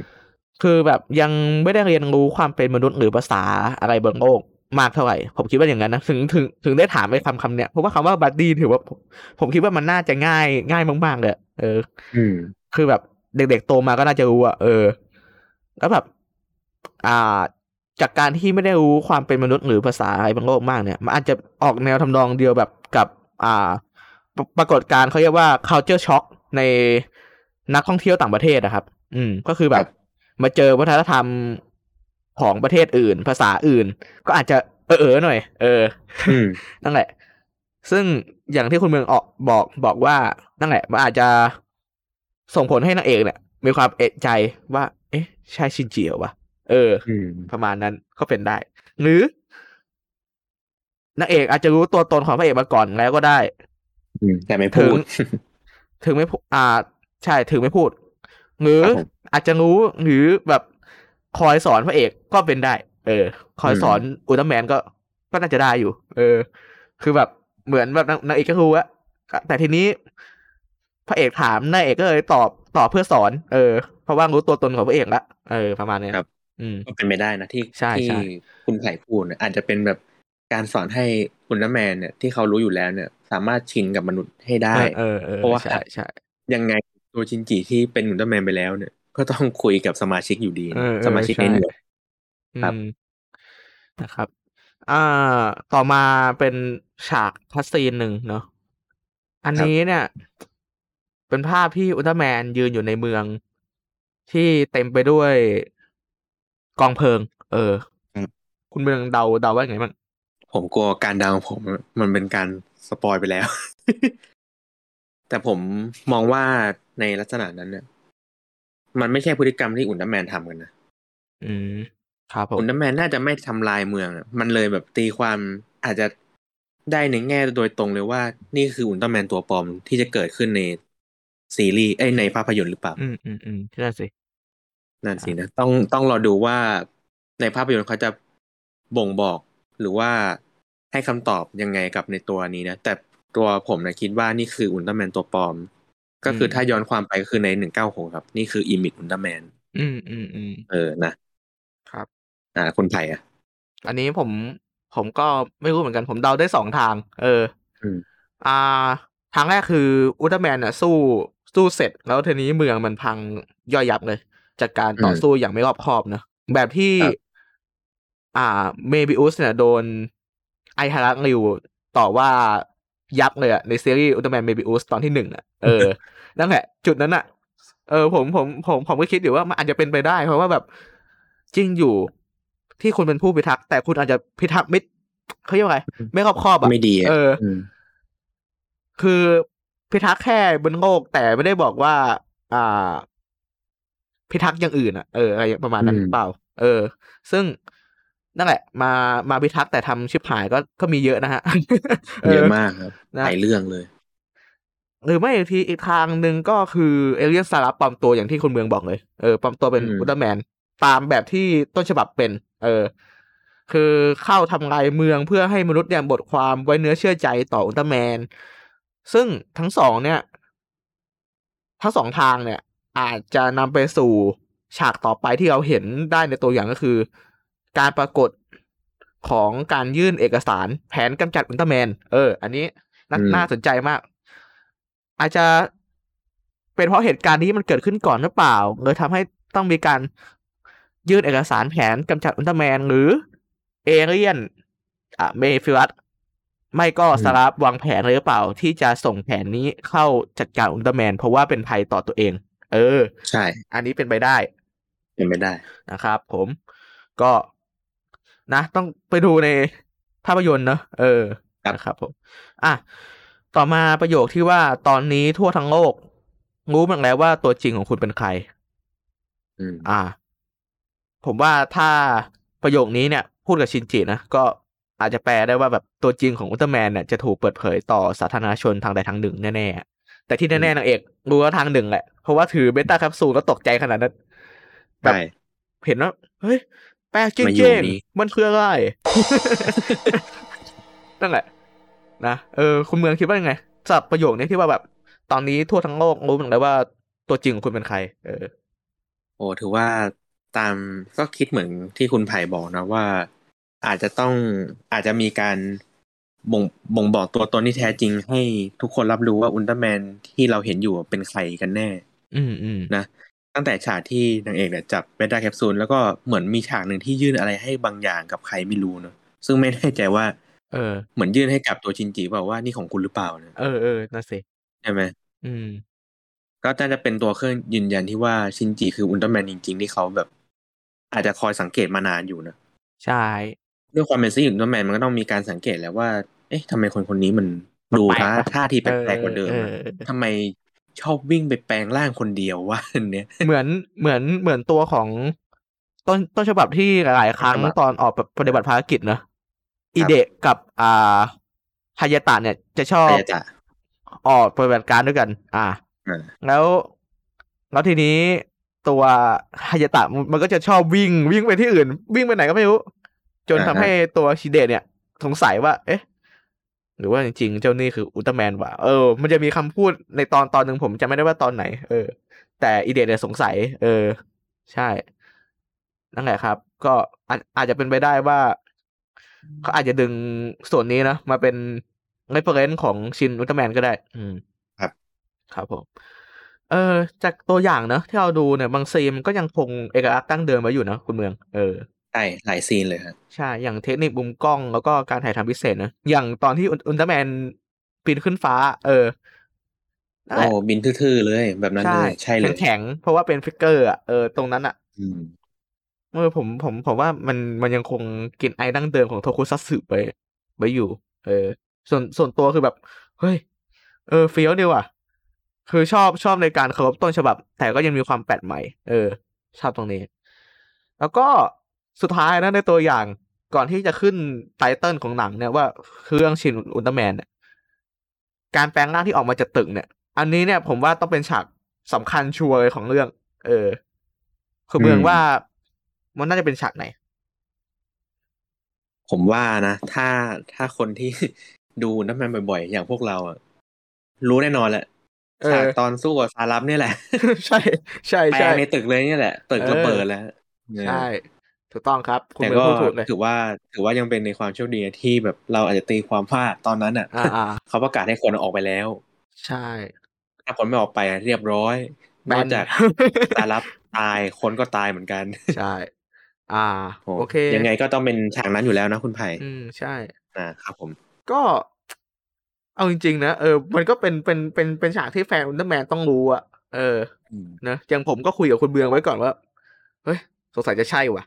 คือแบบยังไม่ได้เรียนรู้ความเป็นมนุษย์หรือภาษาอะไรบนโลกมากเท่าไหร่ ผมคิดว่าอย่างนั้นนะ ถึงถึงถึงได้ถามไปคำคำเนี้ย เพราะว่าคำว่า buddy ถือว่าผมผมคิดว่ามันน่าจะง่ายง่ายมากๆเลย เอออืมคือแบบเด็กๆโตมาก็น่าจะรู้อะเออ แล้วแบบ อ่าจากการที่ไม่ได้รู้ความเป็นมนุษย์หรือภาษาอะไรบนโลกมากเนี่ย มันอาจจะออกแนวทำนองเดียวแบบกับอ่าปรปรากฏการณ์เขาเรียกว่า culture shock ในนักท่องเที่ยวต่างประเทศนะครับ อืม ก็คือแบครับบมาเจอวัฒนธรรมของประเทศอื่น ภาษาอื่น ก็อาจจะเออเออๆหน่อย เอออืมนั่นแหละ ซึ่งอย่างที่คุณเมืองออกบอกบอกว่า นั่นแหละ มันอาจจะส่งผลให้นางเอกเนี่ยมีความเอะใจว่า เอ๊ะ ใช่ชินจิเหรอวะ เเอออืมประมาณนั้นก็เป็นได้ หรือนางเอกอาจจะรู้ตัวตนของพระเอกมาก่อนแล้วก็ได้อืมแต่ไม่ถึพูงดถึงไม่พูอ่า ใช่ถึงไม่พูด หรือครับผมอาจจะรู้หรือแบบคอยสอนพระเอกก็เป็นได้ เออ คอยสอนอุลตร้าแมนก็ก็น่าจะได้อยู่ เออ คือแบบเหมือนแบบนางนางเอกก็รู้อะแต่ทีนี้ พระเอกถามนางเอกก็เลยตอบตอบเพื่อสอน เออเพราะว่ารู้ตัวตนของพระเอกละเออประมาณเนี้ยครับอืม ก็เป็นไปได้นะที่ใช่ที่ใช่คุณไผ่พูดเนี่ยอาจจะเป็นแบบการสอนให้อุลตร้าแมนเนี่ยที่เขารู้อยู่แล้วเนี่ย สามารถชินกับมนุษย์ให้ได้เออเออเพราะว่าใช่ใช่ยังไงตัวชินจิที่เป็นอุลตร้าแมนไปแล้วเนี่ย ก็ต้องคุยกับสมาชิกอยู่ดีเออเออสมาชิกในหน่วยครับอืมนะครับ อ่าต่อมาเป็นฉาก cutscene หนึ่งเนาะอันนี้เนี่ย เป็นภาพที่อุลตร้าแมนยืนอยู่ในเมือง ที่เต็มไปด้วย กองเพลิง เออครับคุณเมืองเดาเดาว่าไงบ้างผมกลัวการเดาของผมมันเป็นการ spoil ไปแล้ว แต่ผมมองว่าในลักษณะนั้นเนี่ย มันไม่ใช่พฤติกรรมที่อุลตร้าแมนทำกันนะอืมครับผมอุลตร้าแมนน่าจะไม่ทำลายเมืองอะมันเลยแบบตีความอาจจะได้ในแง่โดยตรงเลยว่า นี่คืออุลตร้าแมนตัวปลอมที่จะเกิดขึ้นในซีรีส์เอ้ยในภาพยนตร์หรือเปล่า อืมอืมอืมนั่นสิ นั่นสินะต้องต้องรอดูว่าในภาพยนตร์เขาจะบ่งบอกหรือว่าให้คำตอบยังไงกับในตัวนี้นะ แต่ตัวผมนะคิดว่านี่คืออุลตร้าแมนตัวปลอม ก็คือถ้าย้อนความไปก็คือในหนึ่งเก้าหกครับ นี่คืออิมิกอุลตร้าแมนอืมอืมอืมเออนะครับ อ่าคนไทยอะ อันนี้ผมผมก็ไม่รู้เหมือนกันผมเดาได้สองทาง เอออืมอ่า ทางแรกคืออุลตร้าแมนน่ะ สู้สู้เสร็จ แล้วทีนี้เมืองมันพังย่อยยับเลย จากการต่อสู้อย่างไม่รอบคอบเนอะแบบที่ครับอ่า เมบิอุสเนี่ยโดน ไอฮารักริวต่อว่ายับเลยอะในซีรีส์อุลตร้าแมนเมบิอุสตอนที่หนึ่งอะเออนั่นแหละ จุดนั้นอะเออผมผมผมผมก็คิดอยู่ว่ามันอาจจะเป็นไปได้ เพราะว่าแบบจริงอยู่ที่คุณเป็นผู้พิทักษ์แต่คุณอาจจะพิทักษ์ไม่เขาเรียกว่าไงไม่รอบคอบอะไม่ดีอะเออมคือพิทักษ์แค่บนโลกแต่ไม่ได้บอกว่า อ่า พิทักษ์อย่างอื่นอะเอออะไรประมาณนั้นหรือเปล่า เออ ซึ่งนั่นแหละ มามาพิทักษ์แต่ทำชิบหายก็ก็มีเยอะนะฮะเยอะมากครับนะหลายเรื่องเลย หรือไม่อีกทีอีกทางหนึ่งก็คือเอเลียนซารับปลอมตัวอย่างที่คุณเมืองบอกเลยเออปลอมตัวเป็นอืมอุลตร้าแมนตามแบบที่ต้นฉบับเป็น เออ คือเข้าทำลายเมืองเพื่อให้มนุษย์เนี่ยบทความไว้เนื้อเชื่อใจต่ออุลตร้าแมน ซึ่งทั้งสองเนี่ย ทั้งสองทางเนี่ย อาจจะนำไปสู่ฉากต่อไปที่เราเห็นได้ในตัวอย่างก็คือ การปรากฏของการยื่นเอกสารแผนกำจัดอุลตร้าแมน เออ อันนี้น่าอืมน่าสนใจมาก อาจจะเป็นเพราะเหตุการณ์ที่มันเกิดขึ้นก่อนหรือเปล่าเลยทำให้ต้องมีการยื่นเอกสารแผนกำจัดอุลตร้าแมน หรือเอเลียนอะเมฟิลัสไม่ก็อืมสลาฟวางแผนเลยหรือเปล่า ที่จะส่งแผนนี้เข้าจัดการอุลตร้าแมน เพราะว่าเป็นภัยต่อตัวเอง เออ ใช่ อันนี้เป็นไปได้ เป็นไม่ได้นะครับ ผมก็นะ ต้องไปดูในภาพยนตร์เนอะเออครับนะครับผม อะ ต่อมาประโยคที่ว่าตอนนี้ทั่วทั้งโลกรู้มั้งแล้วว่าตัวจริงของคุณเป็นใครอืมอ่า ผมว่าถ้าประโยคนี้เนี่ย พูดกับชินจินะ ก็อาจจะแปลได้ว่าแบบตัวจริงของอุลตร้าแมนเนี่ยจะถูกเปิดเผยต่อสาธารณชนทางใดทางหนึ่งแน่ๆ แต่ที่แน่ๆนางเอกรู้ว่าทางหนึ่งแหละเพราะว่าถือเบต้าแคปซูลแล้วตกใจขนาดนั้นแบบใช่เห็นว่าเฮ้ย แปลกจริงมาอยู่เจงนี่มันคืออะไรนั่นแหละนะเออคุณเมืองคิดว่ายังไงสำหรับประโยคนี้ที่ว่าแบบ ตอนนี้ทั่วทั้งโลกรู้หมดแล้วว่าตัวจริงของคุณเป็นใคร เออ โอ้ถือว่าตามก็คิดเหมือนที่คุณไผ่บอกนะว่า อาจจะต้องอาจจะมีการ บ่งบ่งบอกตัวตนที่แท้จริงให้ทุกคนรับรู้ว่าอุลตร้าแมนที่เราเห็นอยู่เป็นใครกันแน่ อืมอืมนะตั้งแต่ฉากที่นางเอกเนี่ยจับ Beta Capsule แล้วก็เหมือนมีฉากหนึ่งที่ยื่นอะไรให้บางอย่างกับใครไม่รู้เนอะซึ่งไม่แน่ใจว่า เออ เหมือนยื่นให้กับตัวชินจิเปล่าว่านี่ของคุณหรือเปล่านะเออเออนั่นสิใช่ไหมอืม ก็น่าจะเป็นตัวเครื่องยืนยันที่ว่าชินจิคืออุลตร้าแมนจริง ๆ ที่เขาแบบ อาจจะคอยสังเกตมานานอยู่นะใช่ด้วยความเป็นซีรีส์อุลตร้าแมนมันก็ต้องมีการสังเกตแหล้วว่า เอ๊ะทำไมคนคนนี้มันดูท่าท่าทีแปลกๆกว่าเดิมเออะอเออทำไมชอบวิ่งไปแปลงร่างคนเดียววะอันเนี้ยเหมือนเหมือนเหมือนตัวของต้นต้นฉบับที่หลาย ๆ ครั้งต้นฉบับตอนออกแบบปฏิบัติภารกิจเนอะอีเดะกับอ่าฮายาตะเนี่ยจะชอบใครจะออกปฏิบัติการด้วยกันอ่าอ่าแล้วแล้วทีนี้ตัวฮายาตะมันก็จะชอบวิ่งวิ่งไปที่อื่น วิ่งไปไหนก็ไม่รู้ จนทำให้ตัวอิเดะเนี่ย สงสัยว่า เอ๊ะ หรือว่าจริงๆเจ้านี่คืออุลตร้าแมนวะเออ มันจะมีคำพูดในตอนตอนหนึ่งผมจำไม่ได้ว่าตอนไหน เออ แต่อิเดะเนี่ยสงสัย เออ ใช่ นั่นแหละครับ ก็อาจอาจจะเป็นไปได้ว่า เขาอาจจะดึงส่วนนี้นะ มาเป็น reference ของชินอุลตร้าแมนก็ได้ อืม ครับ ครับผม เออ จากตัวอย่างเนอะที่เราดูเนี่ยบางซีนมันก็ยังคงเอกลักษณ์ดั้งเดิมไว้อยู่นะคุณเมือง เออ ใช่หลายซีนเลยครับใช่ อย่างเทคนิคมุมกล้องแล้วก็การถ่ายทำพิเศษนะ อย่างตอนที่อุลอุลตร้าแมนปีนขึ้นฟ้า เออนั่นแหโอ้ละบินทื่อๆเลย แบบนั้นเลยใช่เลยแข็งๆเพราะว่าเป็น figure อะเออตรงนั้นอะอืมเออผมผมผมว่ามันมันยังคงกลิ่นไอดั้งเดิมของโทคุซัตสึไปไว้อยู่ เออ ส่วนส่วนตัวคือแบบ เฮ้ย เออฟีลดีว่ะ คือชอบชอบในการเคารพต้นฉบับ แต่ก็ยังมีความแปลกใหม่ เออ ชอบตรงนี้ แล้วก็ สุดท้ายนะในตัวอย่างก่อนที่จะขึ้นไตเติลของหนังเนี่ยว่าคือเรื่องชินอุลตร้าแมนเนี่ยการแปลงร่างที่ออกมาจากตึกเนี่ย อันนี้เนี่ยผมว่าต้องเป็นฉากสำคัญชัวร์เลยของเรื่อง เออคือเมืองอืมว่ามันน่าจะเป็นฉากไหน ผมว่านะถ้าถ้าคนที่ดูน้ำมันบ่อยๆ อย่างพวกเราอะรู้แน่นอนแหละเออฉากตอนสู้กับซารับเนี่ยแหละ ใช่ ใช่แปลใช่งในตึกเลยเนี่ยแหละ ตึกระเบิดแล้วใช่ ถูกต้องครับ คุณแต่เมืองก็พูดถูกเลยถือว่าถือว่ายังเป็นในความโชคดีที่แบบเราอาจจะตีความพลาดตอนนั้นอะอ่าอ่าเขาประกาศให้คนออกไปแล้ว ใช่ ถ้าคนไม่ออกไปอะเรียบร้อยแบนนอกจากซารับตายคนก็ตายเหมือนกัน ใช่ อ่าโอ้โอเค ยังไงก็ต้องเป็นฉากนั้นอยู่แล้วนะคุณไผ่อืมใช่นะครับผม ก็เอาจริงๆนะเออ มันก็เป็นเป็นเป็นเป็นฉากที่แฟนอุลตร้าแมนต้องรู้อะเอออืมนะอย่างผมก็คุยกับคุณเบืองไว้ก่อนว่าเฮ้ย สงสัยจะใช่ว่ะ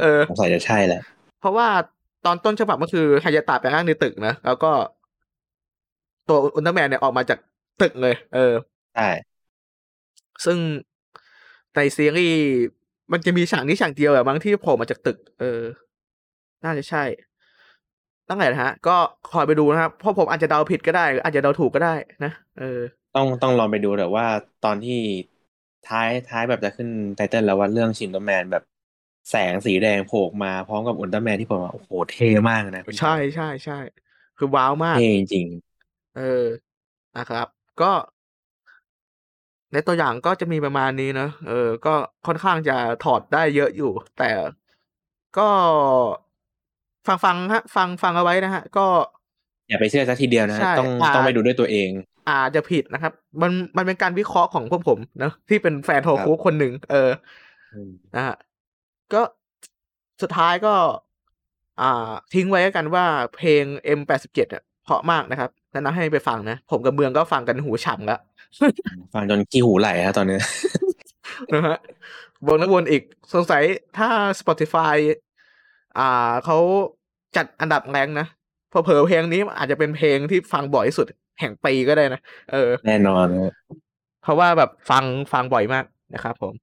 เออสงสัยจะใช่แหละ เพราะว่าตอนต้นฉบับก็คือฮายาตะไปนั่งในตึกนะ แล้วก็ ตัวอุลตร้าแมนเนี่ยออกมาจากตึกเลย เออใช่ซึ่งในซีรีส์มันจะมีฉากนี้ฉากเดียวอะบางที่โผล่มาจากตึก เออ น่าจะใช่ ตั้งแต่นะฮะ ก็คอยไปดูนะครับ เพราะผมอาจจะเดาผิดก็ได้หรืออาจจะเดาถูกก็ได้นะ เออ ต้องต้องลองไปดูแต่ว่าตอนที่ ท้ายท้ายแบบจะขึ้นไตเติ้ลแล้วว่าเรื่องชินโดแมนแบบแสงสีแดงโผล่ออกมาพร้อมกับอุลตร้าแมนที่ผมว่าโอ้โหเท่มากนะคุณใช่ใช่ใช่คือว้าวมากเท่จริงเออนะครับ ก็ ในตัวอย่างก็จะมีประมาณนี้เนอะเออ ก็ค่อนข้างจะถอดได้เยอะอยู่ แต่ก็ฟังฟังฮะ ฟังฟังเอาไว้นะฮะ ก็ๆอย่าไปเชื่อซะทีเดียวนะใช่ต้องอ่าต้องไปดูด้วยตัวเอง อาจจะผิดนะครับ มันมันเป็นการวิเคราะห์ของพวกผมเนอะที่เป็นแฟนโทครับคุคนหนึ่งเออนะฮะก็สุดท้ายก็ อ่า ทิ้งไว้แล้วกันว่าเพลง M87 อะเพราะมากนะครับแนะนำให้ไปฟังนะ ผมกับเมืองก็ฟังกันหูฉ่ำแล้ว ฟังจนขี้หูไหลฮะตอนนี้นะฮะวนแล้ววนอีกสงสัยถ้า Spotify อ่าเขาจัดอันดับแรงนะเผลอๆเพลงนี้อาจจะเป็นเพลงที่ฟังบ่อยที่สุด แห่งปีก็ได้นะ เออ แน่นอนเพราะว่าแบบฟังฟังบ่อยมากนะครับผม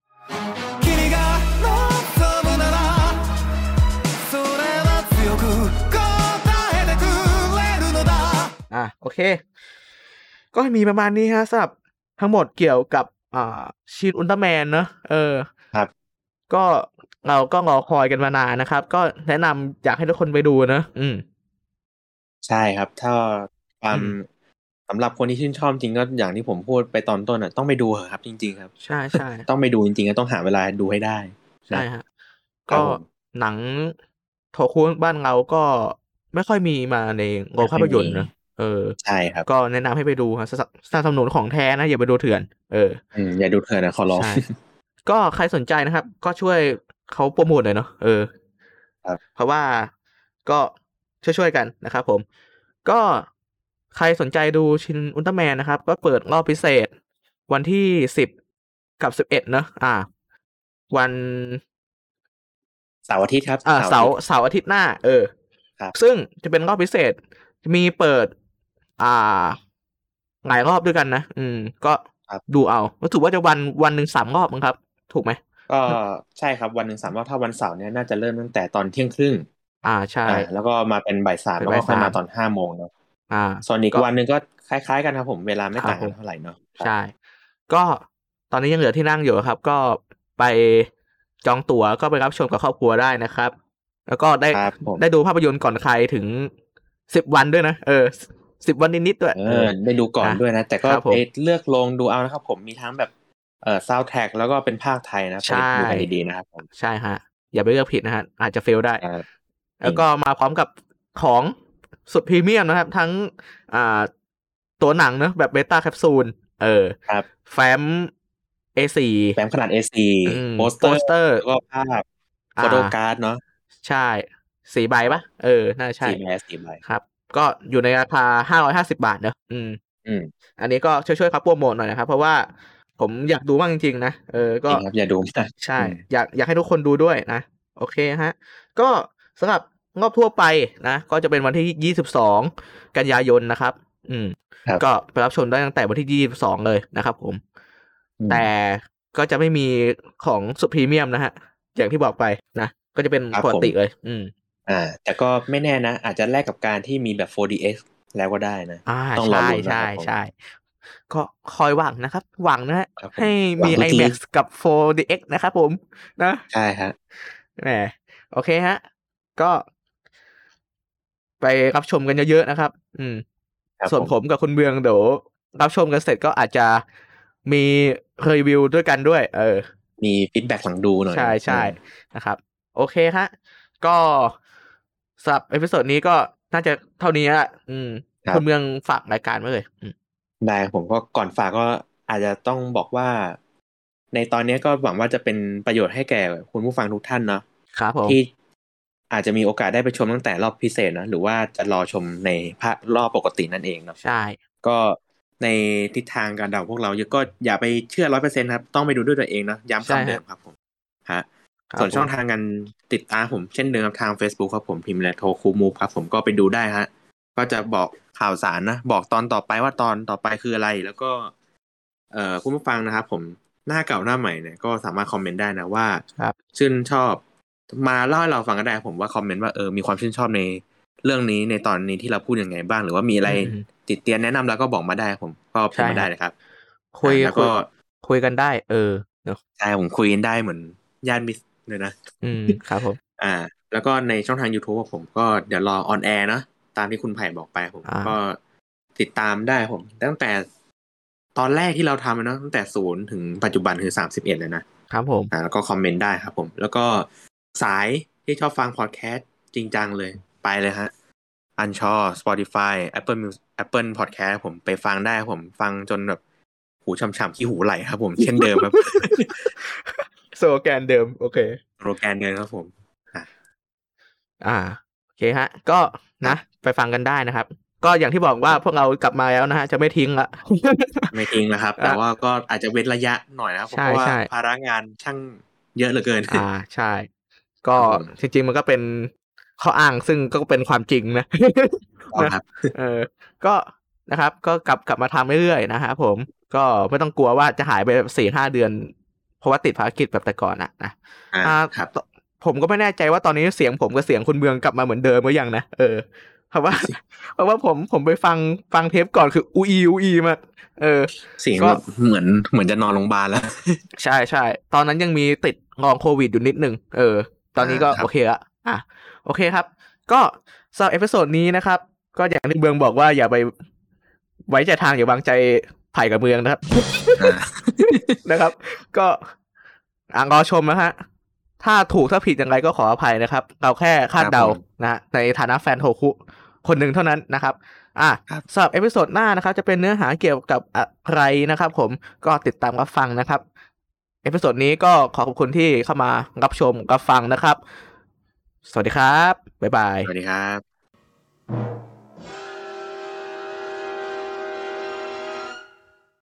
อะโอเค ก็มีประมาณนี้ฮะสำหรับทั้งหมดเกี่ยวกับอ่าชีนอุลตร้าแมนเนอะเออ ครับ ก็เราก็รอคอยกันมานานนะครับ ก็แนะนำอยากให้ทุกคนไปดูนะ อืม ใช่ครับ ถ้าความ สำหรับคนที่ชื่นชอบจริงก็อย่างที่ผมพูดไปตอนต้นอะต้องไปดูเหอะครับ จริง ๆ ครับ ใช่ใช่ต้องไปดูจริงๆก็ต้องหาเวลาดูให้ได้ ใช่นะฮะครัก็บผมหนังโทคุบ้านเราก็ไม่ค่อยมีมาในโรงภาพยนตร์นะเออใช่ครับ ก็แนะนำให้ไปดูฮะสนับสนับสนุนของแท้นะ อย่าไปดูเถื่อน เอออืมอย่าดูเถอะนะขอร้องใช่ก็ใครสนใจนะครับ ก็ช่วยเขาโปรโมทหน่อยเนาะเออครับเพราะว่าก็ช่วยๆกันนะครับผม ก็ ใครสนใจดูชินอุลตร้าแมนนะครับ ก็เปิดรอบพิเศษ วันที่สิบกับสิบเอ็ดเนอะอ่า วันเสาร์อาทิตย์ครับอ่าเสาร์อาทิตย์เสาร์อาทิตย์หน้า เออครับซึ่งจะเป็นรอบพิเศษมีเปิด อ่าหลายรอบด้วยกันนะ อืม ก็ครับดูเอาก็ถือว่าจะวันวันหนึ่งสามรอบมั้งครับ ถูกไหมก็ใช่ครับวันหนึ่งสามรอบถ้าวันเสาร์เนี่ยน่าจะเริ่มตั้งแต่ตอนเที่ยงครึ่งอ่าใช่อ่าแล้วก็มาเป็นบ่ายสามเป็นแล้วก็ค่อยบ่ายสามมาตอนห้าโมงเนาะ อ่า ส่วนอีกก็วันหนึ่งก็คล้ายๆกันครับผมเวลาไม่ครับต่างกันผมเท่าไหร่เนาะครับใช่ ก็ตอนนี้ยังเหลือที่นั่งอยู่ครับ ก็ไปจองตั๋วก็ไปรับชมกับครอบครัวได้นะครับ แล้วก็ได้ครับผมได้ดูภาพยนตร์ก่อนใครถึงสิบวันด้วยนะเออสิบวันนิดๆด้วยเออได้ดูก่อนอะด้วยนะ แต่ก็ครับผมไปเลือกลงดูเอานะครับ ผมมีทั้งแบบเอ่อซาวแท็กแล้วก็เป็นภาคไทยนะใช่ไปดูกันดีๆนะครับผมใช่ฮะ อย่าไปเลือกผิดนะฮะอาจจะ fail ได้อ่าแล้วก็มาพร้อมกับของ สุดพรีเมียมนะครับ ทั้งอ่าตัวหนังเนอะแบบ Beta Capsule เออครับ แฟ้ม A4 แฟ้มขนาด A4 อืมโปสเตอร์โปสเตอร์แล้วก็ภาพอ่าโฟโตการ์ดเนาะใช่สี่ใบปะเออ น่าใช่สี่ใบสี่ใบครับ ก็อยู่ในราคาห้าร้อยห้าสิบาทเนอะอืม อืม อันนี้ก็ช่วยๆครับโปรโมทหน่อยนะครับ เพราะว่าผมอยากดูมากจริงๆนะ เออจก็ริงครับอย่าดูมากใช่อืมอยากอยากให้ทุกคนดูด้วยนะ โอเคฮะ ก็สำหรับ งอบทั่วไปนะ ก็จะเป็นวันที่ 22 กันยายนนะครับ อืมครับก็ไปรับชมได้ตั้งแต่วันที่ 22 เลยนะครับผมอืมแต่ก็จะไม่มีของสุดพรีเมียมนะฮะ อย่างที่บอกไปนะ ก็จะเป็นครับปกติผมเลย อืม อ่า แต่ก็ไม่แน่นะ อาจจะแลกกับการที่มีแบบ 4DX แล้วก็ได้นะอ่าต้องรอใช่ลุ้นนะใช่ครับผมใช่ก็คอยหวังนะครับ หวังนะฮะครับผมให้มีหวังลึกๆ IMAX กับ 4DX นะครับผม นะ ใช่ฮะแหมโอเคฮะ ก็ ไปรับชมกันเยอะๆนะครับ อืมครับส่วนผมผมกับคุณเบืองเดี๋ยวรับชมกันเสร็จก็อาจจะมีรีวิวด้วยกันด้วย เออ มี feedback หลังดูหน่อย ใช่ใช่อืมนะครับ โอเคฮะ ก็สำหรับ episode นี้ก็น่าจะเท่านี้ละอืมคุณเมืองฝากรายการไว้เลยอืมได้ผมก็ก่อนฝากก็อาจจะต้องบอกว่า ในตอนนี้ก็หวังว่าจะเป็นประโยชน์ให้แก่คุณผู้ฟังทุกท่านเนาะครับผมที่ อาจจะมีโอกาสได้ไปชมตั้งแต่รอบพิเศษนะหรือว่าจะรอชมในภาครอบปกตินั่นเองเนาะใช่ ก็ในทิศทางการเดาพวกเราก็อย่าไปเชื่อร้อยเปอร์เซ็นครับ ต้องไปดูด้วยตัวเองเนาะย้ำใช่คำเดิฮะมครับผมฮะครับส่วนช่องผมทางการติดตามผมเช่นเดิมครับทาง Facebook ครับผมพิมพ์และโทรคูมูฟครับผมก็ไปดูได้ฮะก็จะบอกข่าวสารนะ บอกตอนต่อไปว่าตอนต่อไปคืออะไร แล้วก็ เอ่อคุณผู้ฟังนะครับผมหน้าเก่าหน้าใหม่เนี่ยก็สามารถคอมเมนต์ได้นะว่าครับชื่นชอบ มาเล่าให้เราฟังก็ได้ผมว่าคอมเมนต์ว่าเออมีความชื่นชอบในเรื่องนี้ในตอนนี้ที่เราพูดยังไงบ้าง หรือว่ามีอะไรอืมติเตียนแนะนำแล้วก็บอกมาได้ครับผมก็พิมพ์มาได้เลยครับ คุยอ่าแล้วก็คุยคุยกันได้ เออเนอะใช่ผมคุยกันได้เหมือนญาติมิตรเลยนะ อืมครับผมอ่า แล้วก็ในช่องทาง YouTube ของผมก็เดี๋ยวรอ on air นะตามที่คุณไผ่บอกไปผมอ่าก็ติดตามได้ผม ตั้งแต่ตอนแรกที่เราทำอะเนาะตั้งแต่ศูนย์ถึงปัจจุบันคือสามสิบเอ็ดเลยนะครับผมอ่าแล้วก็ comment ได้ครับผม แล้วก็ สายที่ชอบฟังพอดแคสต์จริงจังเลย ไปเลยฮะอันชอ Spotify Apple Music Apple Podcast ผมไปฟังได้ครับผมฟังจนแบบ หูช่ำๆขี้หูไหลครับผมเช่นเดิมครับโซแกนเดิม โอเคโปรแกรมเดิมครับผมอ่าโอเคฮะ ก็นะ ไปฟังกันได้นะครับ ก็อย่างที่บอกว่าพวกเรากลับมาแล้วนะฮะ จะไม่ทิ้งละไม่ทิ้งนะครับ แต่ว่าก็อาจจะเว้นระยะหน่อยนะครับใช่เพราะว่าใช่ภาระงานช่างเยอะเหลือเกิน อ่าใช่ ก็ครับผมจริง ๆ มันก็เป็นข้ออ้างซึ่งก็เป็นความจริงนะเอาครับเออก็นะครับ ก็กลับกลับมาทำเรื่อยๆนะครับผมก็ไม่ต้องกลัวว่าจะหายไปสี่ห้าเดือน เพราะว่าติดภารกิจแบบแต่ก่อนอะนะอ่าอ่าครับตผมก็ไม่แน่ใจว่าตอนนี้เสียงผมกับเสียงคุณเมืองกลับมาเหมือนเดิมหรือยังนะเออเพราะว่า เพราะว่าผมผมไปฟังฟังเทปก่อนคืออู้อี้อู้อี้มากเออ เสียงก็แบบเหมือนเหมือนจะนอนโรงพยาบาลแล้ว ใช่ใช่ตอนนั้นยังมีติดงองโควิดอยู่นิดนึงเออ ตอนนี้ก็อ่าครับโอเคละอะโอเคครับ ก็สำหรับ episode นี้นะครับ ก็อย่างที่เมืองบอกว่าอย่าไปไว้ใจทางอย่าวางใจไผ่กับเมืองนะครับอ่านะครับ ก็อ่างรอชมนะฮะถ้าถูกถ้าผิดอย่างไรก็ขออภัยนะครับ เราแค่คาดเดาครับผมนะฮะในฐานะแฟนโทคุคนหนึ่งเท่านั้นนะครับ อะครับสำหรับ episode หน้านะครับ จะเป็นเนื้อหาเกี่ยวกับอะไรนะครับ ผมก็ติดตามรับฟังนะครับ episode นี้ก็ขอขอบคุณที่เข้ามารับชมรับฟังนะครับ สวัสดีครับ บ๊ายบาย สวัสดีครับ